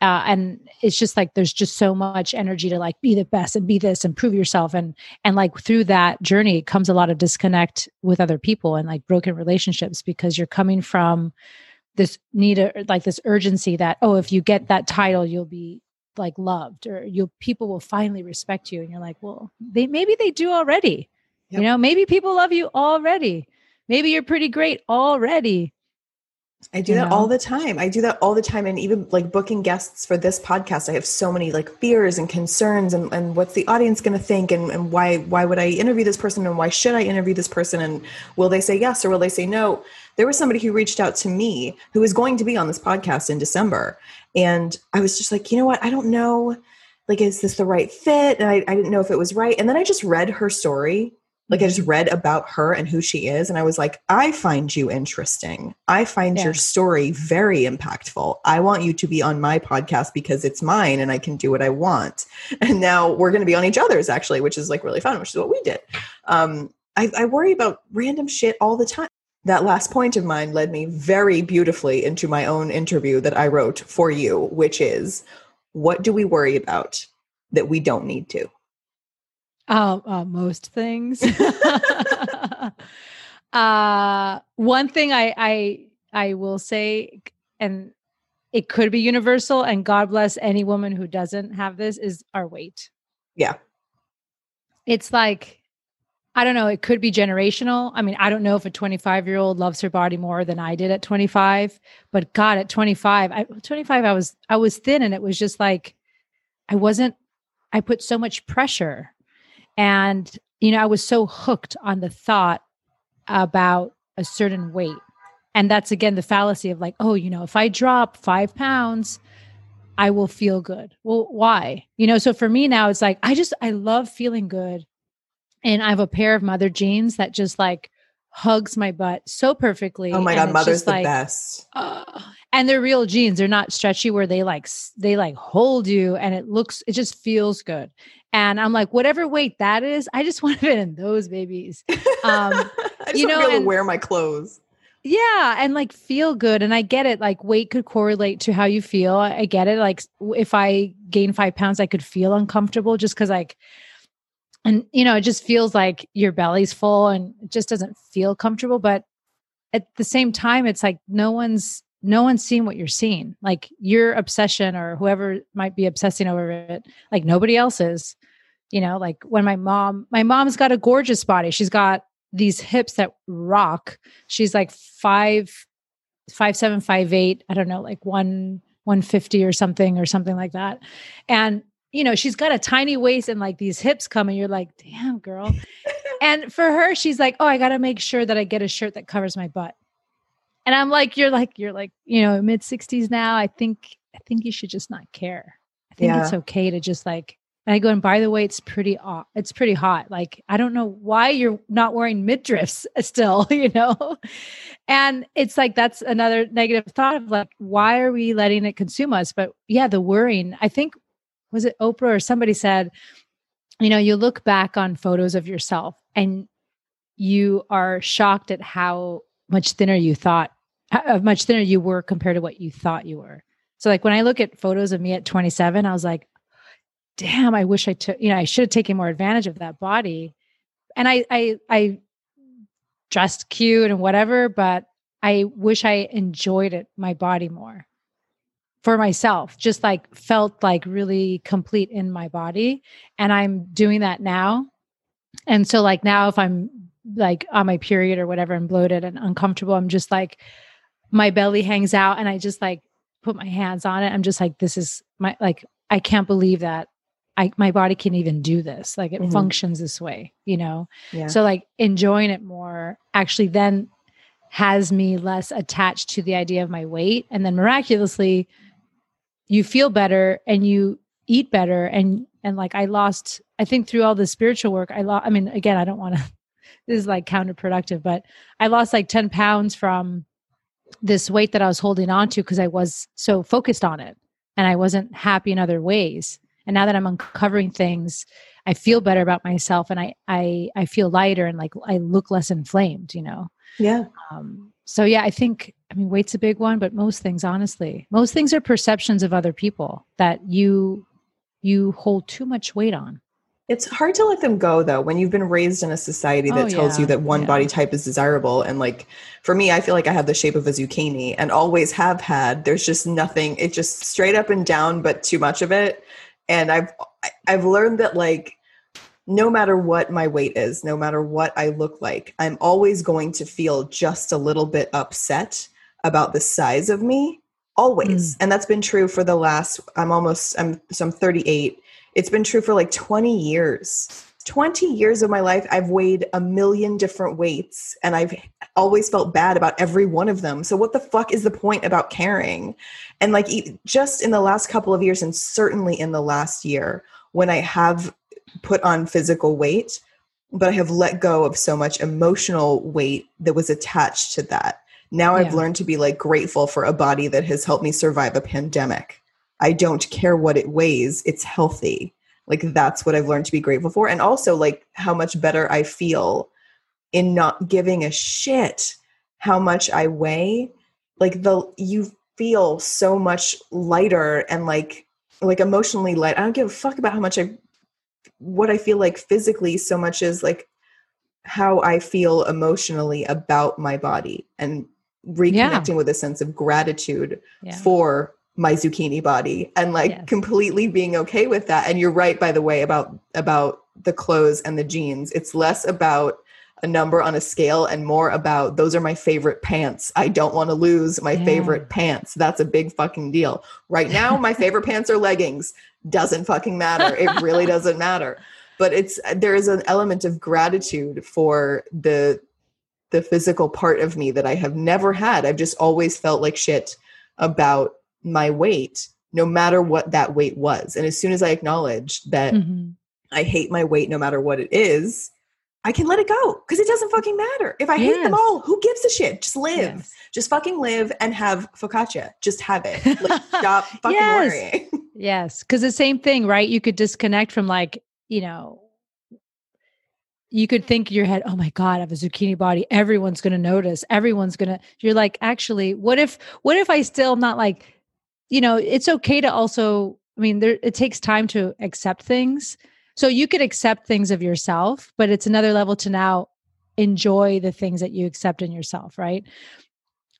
uh, and it's just like there's just so much energy to like be the best and be this and prove yourself. And and like through that journey comes a lot of disconnect with other people and like broken relationships because you're coming from this need a, like this urgency that oh if you get that title you'll be like loved or you people will finally respect you. And you're like well they maybe they do already. Yep. you know maybe people love you already. Maybe you're pretty great already I do that know? all the time. I do that all the time. And even like booking guests for this podcast, I have so many like fears and concerns and, and what's the audience going to think and, and why, why would I interview this person and why should I interview this person? And will they say yes or will they say no? There was somebody who reached out to me who was going to be on this podcast in December. And I was just like, you know what? I don't know. Like, is this the right fit? And I, I didn't know if it was right. And then I just read her story like I just mm-hmm. read about her and who she is, and I was like, I find you interesting. I find yeah. your story very impactful. I want you to be on my podcast because it's mine and I can do what I want. *laughs* And now we're going to be on each other's actually, which is like really fun, which is what we did. Um, I, I worry about random shit all the time. That last point of mine led me very beautifully into my own interview that I wrote for you, which is what do we worry about that we don't need to? Uh, uh, most things. *laughs* uh, one thing I, I I will say, and it could be universal, and God bless any woman who doesn't have this, is our weight. Yeah, it's like I don't know. It could be generational. I mean, I don't know if a 25 year old loves her body more than I did at 25, but God, at 25, I 25, I was I was thin, and it was just like I wasn't. I put so much pressure and, you know, I was so hooked on the thought about a certain weight. And that's again the fallacy of like, oh, you know, if I drop five pounds, I will feel good. Well, why? You know, so for me now, it's like, I just, I love feeling good. And I have a pair of mother jeans that just like hugs my butt so perfectly. Oh my God, mother's the like, best. Uh, and they're real jeans. They're not stretchy where they like, they like hold you and it looks, it just feels good. And I'm like, whatever weight that is, I just *laughs* want to fit in those babies. Um, *laughs* I just you know, and, wear my clothes. Yeah, and like feel good. And I get it. Like weight could correlate to how you feel. I get it. Like if I gain five pounds, I could feel uncomfortable just because like, and you know, it just feels like your belly's full and it just doesn't feel comfortable. But at the same time, it's like no one's no one's seeing what you're seeing. Like your obsession or whoever might be obsessing over it, like nobody else is. You know, like when my mom, my mom's got a gorgeous body. She's got these hips that rock. She's like five, five, seven, five, eight. I don't know, like one, 150 or something or something like that. And, you know, she's got a tiny waist and like these hips come and you're like, damn, girl. and for her, she's like, oh, I got to make sure that I get a shirt that covers my butt. And I'm like, you're like, you're like, you know, mid 60s now. I think, I think you should just not care. I think yeah. it's okay to just like, and I go, and by the way, it's pretty, it's pretty hot. Like, I don't know why you're not wearing midriffs *laughs* still, *laughs* you know? And it's like, that's another negative thought of like, why are we letting it consume us? But yeah, the worrying, I think, was it Oprah or somebody said, you know, you look back on photos of yourself and you are shocked at how much thinner you thought how much thinner you were compared to what you thought you were. So like when I look at photos of me at 27, I was like, damn, I wish I took, you know, I should have taken more advantage of that body. And I I I dressed cute and whatever, but I wish I enjoyed it, my body more for myself, just like felt like really complete in my body. And I'm doing that now. And so like now if I'm like on my period or whatever and bloated and uncomfortable, I'm just like, my belly hangs out and I just like put my hands on it. I'm just like, this is my, like, I can't believe that I, my body can even do this. Like it mm-hmm. functions this way, you know? Yeah. So like enjoying it more actually then has me less attached to the idea of my weight. And then miraculously, you feel better and you eat better. And, and like I lost, I think through all the spiritual work, I lost, I mean, again, I don't want to, *laughs* this is like counterproductive, but I lost like 10 pounds from this weight that I was holding on to because I was so focused on it and I wasn't happy in other ways. And now that I'm uncovering things, I feel better about myself and I I I feel lighter and like I look less inflamed, you know. Yeah. Um so yeah, I think I mean weight's a big one, but most things honestly, most things are perceptions of other people that you you hold too much weight on. It's hard to let them go though when you've been raised in a society that oh, tells yeah. you that one yeah. body type is desirable. And like for me, I feel like I have the shape of a zucchini and always have had. There's just nothing, it just straight up and down, but too much of it. And I've I've learned that like no matter what my weight is, no matter what I look like, I'm always going to feel just a little bit upset about the size of me always. Mm. And that's been true for the last I'm almost I'm so I'm 38. It's been true for like 20 years. 20 years of my life I've weighed a million different weights and I've always felt bad about every one of them. So what the fuck is the point about caring? And like just in the last couple of years and certainly in the last year when I have put on physical weight, but I have let go of so much emotional weight that was attached to that. Now I've learned to be like grateful for a body that has helped me survive a pandemic. I don't care what it weighs, it's healthy. Like that's what I've learned to be grateful for. And also like how much better I feel in not giving a shit how much I weigh. Like the you feel so much lighter and like like emotionally light. I don't give a fuck about how much I what I feel like physically so much as like how I feel emotionally about my body and reconnecting yeah. with a sense of gratitude yeah. for my zucchini body and like yes. completely being okay with that and you're right by the way about about the clothes and the jeans it's less about a number on a scale and more about those are my favorite pants. I don't want to lose my yeah. favorite pants. That's a big fucking deal. Right now, my *laughs* favorite pants are leggings. Doesn't fucking matter. It really doesn't matter. But it's there is an element of gratitude for the the physical part of me that I have never had. I've just always felt like shit about my weight, no matter what that weight was. And as soon as I acknowledge that mm-hmm. I hate my weight no matter what it is, I can let it go because it doesn't fucking matter. If I yes. hate them all, who gives a shit? Just live. Yes. Just fucking live and have focaccia. Just have it. *laughs* Like, stop fucking yes. worrying. *laughs* Yes. Because the same thing, right? You could disconnect from like, you know, you could think in your head, oh my God, I have a zucchini body. Everyone's going to notice. Everyone's going to, you're like, actually, what if, what if I still am not like, you know, it's okay to also, I mean, there, it takes time to accept things. So you could accept things of yourself, but it's another level to now enjoy the things that you accept in yourself, right?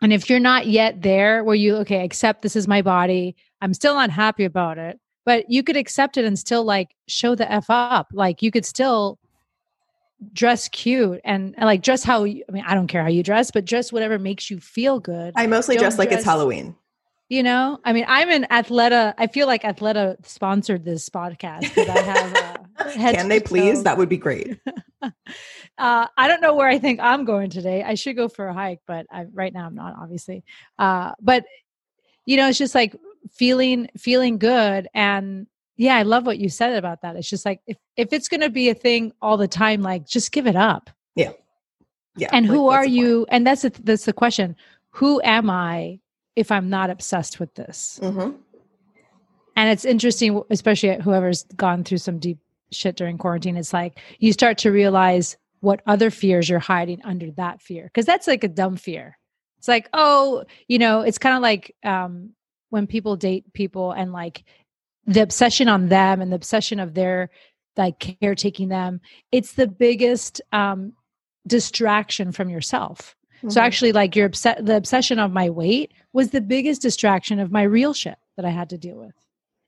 And if you're not yet there where you, okay, accept this is my body, I'm still not happy about it, but you could accept it and still like show the F up. Like you could still dress cute and, and like dress how, you, I mean, I don't care how you dress, but dress whatever makes you feel good. I mostly dress like it's Halloween. You know, I mean, I'm an Athleta. I feel like Athleta sponsored this podcast I have. Uh, *laughs* Can they please? That would be great. *laughs* uh, I don't know where I think I'm going today. I should go for a hike, but I, right now I'm not, obviously. Uh, but you know, it's just like feeling feeling good, and yeah, I love what you said about that. It's just like if if it's going to be a thing all the time, like just give it up. Yeah, yeah. And like, who are you? And that's the, that's the question. Who am I if I'm not obsessed with this. Mm-hmm. And it's interesting, especially whoever's gone through some deep shit during quarantine. It's like you start to realize what other fears you're hiding under that fear. Cause that's like a dumb fear. It's like, oh, you know, it's kind of like um, when people date people and like the obsession on them and the obsession of their like caretaking them. It's the biggest um, distraction from yourself. Mm-hmm. So actually, like your obs- the obsession of my weight was the biggest distraction of my real shit that I had to deal with.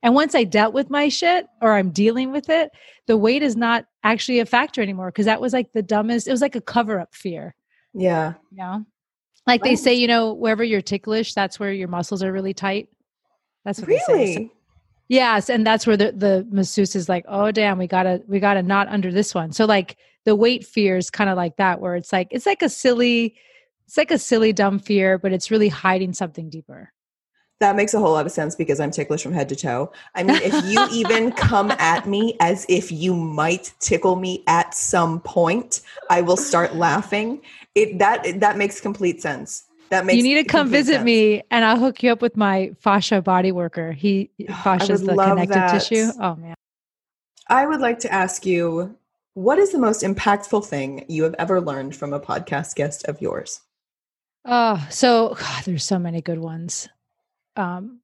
And once I dealt with my shit or I'm dealing with it, the weight is not actually a factor anymore because that was like the dumbest. It was like a cover up fear. Yeah. You know? Like they say, you know, wherever you're ticklish, that's where your muscles are really tight. That's what really? they say. Yes, and that's where the the masseuse is like, "Oh damn, we got to we got to knot under this one." So like the weight fear is kind of like that where it's like it's like a silly it's like a silly, dumb fear, but it's really hiding something deeper. That makes a whole lot of sense because I'm ticklish from head to toe. I mean, if you *laughs* even come at me as if you might tickle me at some point, I will start laughing. It that that makes complete sense. That makes you need to come visit sense. me, and I'll hook you up with my fascia body worker. He *gasps* fascia is the connective that. tissue. Oh man! I would like to ask you, what is the most impactful thing you have ever learned from a podcast guest of yours? Oh, so God, there's so many good ones. Um,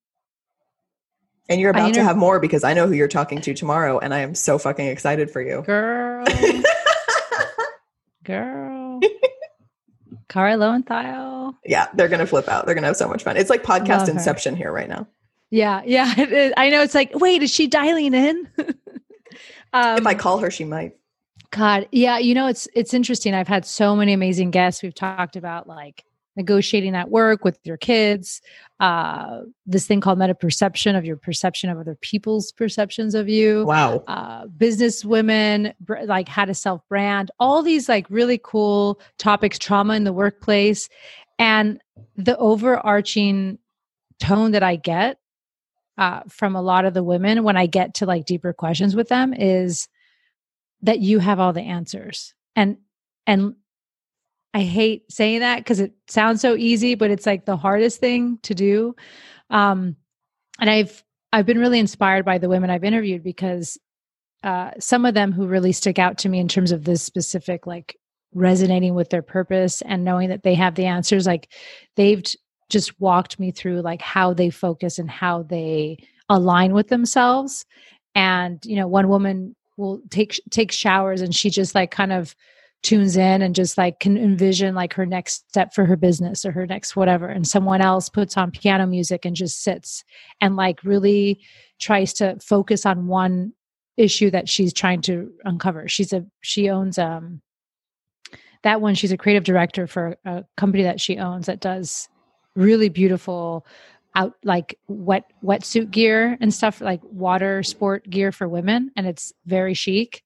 and you're about inter- to have more because I know who you're talking to tomorrow, and I am so fucking excited for you, girl. *laughs* girl. Kara Loewentheil. Yeah, they're gonna flip out. They're gonna have so much fun. It's like podcast inception here right now. Yeah, yeah. *laughs* I know. It's like, wait, is she dialing in? *laughs* um, if I call her, she might. God, yeah. You know, it's it's interesting. I've had so many amazing guests. We've talked about like negotiating at work with your kids, uh, this thing called meta perception of your perception of other people's perceptions of you. Wow. Uh, business women, br- like how to self brand, all these like really cool topics, trauma in the workplace. And the overarching tone that I get uh, from a lot of the women when I get to like deeper questions with them is that you have all the answers. And, and I hate saying that because it sounds so easy, but it's like the hardest thing to do. Um, and I've I've been really inspired by the women I've interviewed because uh, some of them who really stick out to me in terms of this specific like resonating with their purpose and knowing that they have the answers like they've just walked me through like how they focus and how they align with themselves and you know one woman will take take showers and she just like kind of tunes in and just like can envision like her next step for her business or her next whatever. And someone else puts on piano music and just sits and like really tries to focus on one issue that she's trying to uncover. She's a she owns um that one she's a creative director for a company that she owns that does really beautiful out like wet wetsuit gear and stuff like water sport gear for women and it's very chic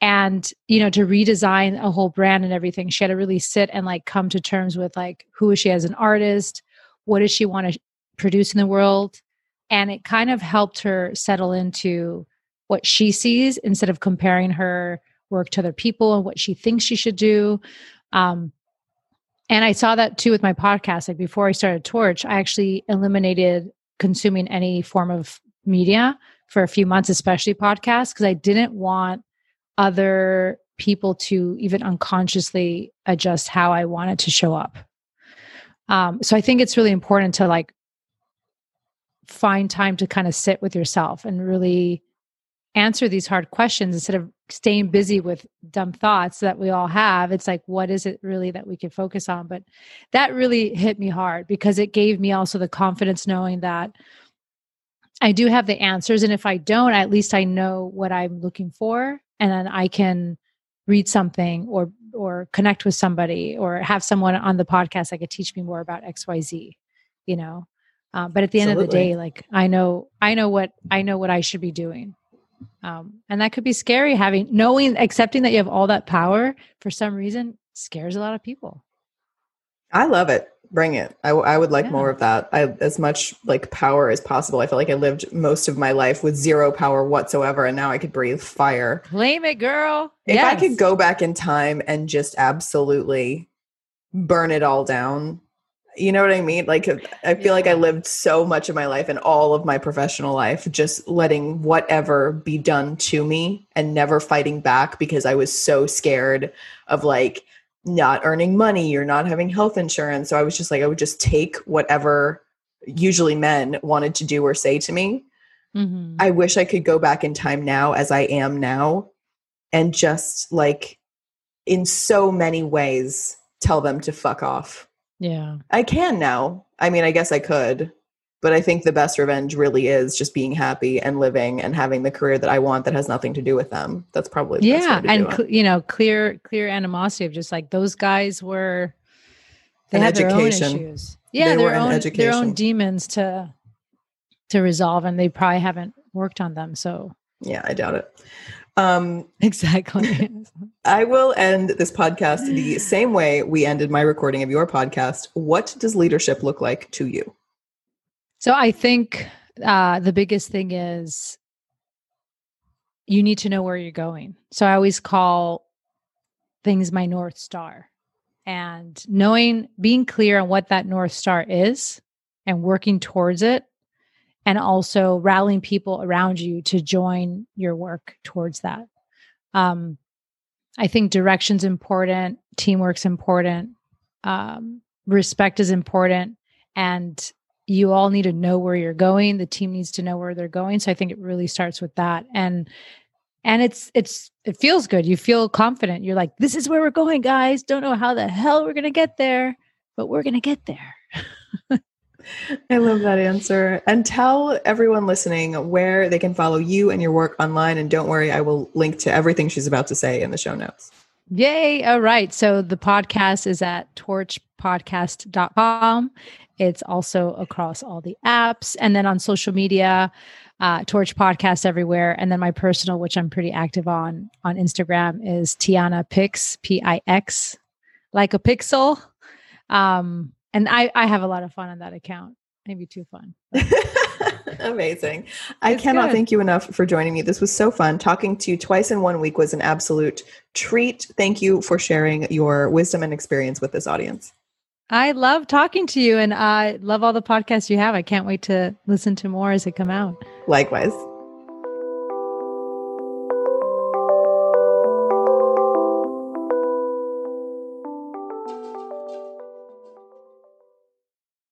and you know to redesign a whole brand and everything she had to really sit and like come to terms with like who is she as an artist? What does she want to produce in the world? And it kind of helped her settle into what she sees instead of comparing her work to other people and what she thinks she should do. Um, and i saw that too with my podcast like before i started torch i actually eliminated consuming any form of media for a few months especially podcasts because i didn't want other people to even unconsciously adjust how I wanted to show up. Um, so I think it's really important to like find time to kind of sit with yourself and really answer these hard questions instead of staying busy with dumb thoughts that we all have. It's like, what is it really that we can focus on? But that really hit me hard because it gave me also the confidence knowing that I do have the answers. And if I don't, at least I know what I'm looking for and then I can read something or or connect with somebody or have someone on the podcast that could teach me more about XYZ, you know. Um, but at the Absolutely. end of the day, like I know I know what I know what I should be doing. Um, and that could be scary having knowing accepting that you have all that power for some reason scares a lot of people. I love it bring it I, I would like yeah. more of that I, as much like power as possible i feel like i lived most of my life with zero power whatsoever and now i could breathe fire claim it girl if yes. i could go back in time and just absolutely burn it all down you know what i mean like i feel yeah. like i lived so much of my life and all of my professional life just letting whatever be done to me and never fighting back because i was so scared of like not earning money, you're not having health insurance. So I was just like, I would just take whatever usually men wanted to do or say to me. Mm-hmm. I wish I could go back in time now as I am now and just like in so many ways tell them to fuck off. Yeah. I can now. I mean, I guess I could, but I think the best revenge really is just being happy and living and having the career that I want that has nothing to do with them. That's probably yeah, and cl- you know, clear clear animosity of just like those guys were they had their own issues. Yeah, they their own education. their own demons to to resolve, and they probably haven't worked on them. So yeah, I doubt it. Um, exactly. *laughs* I will end this podcast the same way we ended my recording of your podcast. What does leadership look like to you? So I think uh, the biggest thing is you need to know where you're going. So I always call things my North Star. And knowing, being clear on what that North Star is and working towards it, and also rallying people around you to join your work towards that. Um, I think direction's important, teamwork's important, um, respect is important, and you all need to know where you're going the team needs to know where they're going so i think it really starts with that and and it's it's it feels good you feel confident you're like this is where we're going guys don't know how the hell we're going to get there but we're going to get there *laughs* I love that answer. And tell everyone listening where they can follow you and your work online. And don't worry, I will link to everything she's about to say in the show notes. Yay. All right. So the podcast is at Torch torchpodcast.com. It's also across all the apps and then on social media, uh, Torch Podcast everywhere. And then my personal, which I'm pretty active on on Instagram, is Tiana Pix, P I X, like a pixel. Um, and I, I have a lot of fun on that account. Maybe too fun. *laughs* Amazing. I cannot good. thank you enough for joining me. This was so fun. Talking to you twice in one week was an absolute treat. Thank you for sharing your wisdom and experience with this audience. I love talking to you and I love all the podcasts you have. I can't wait to listen to more as they come out. Likewise.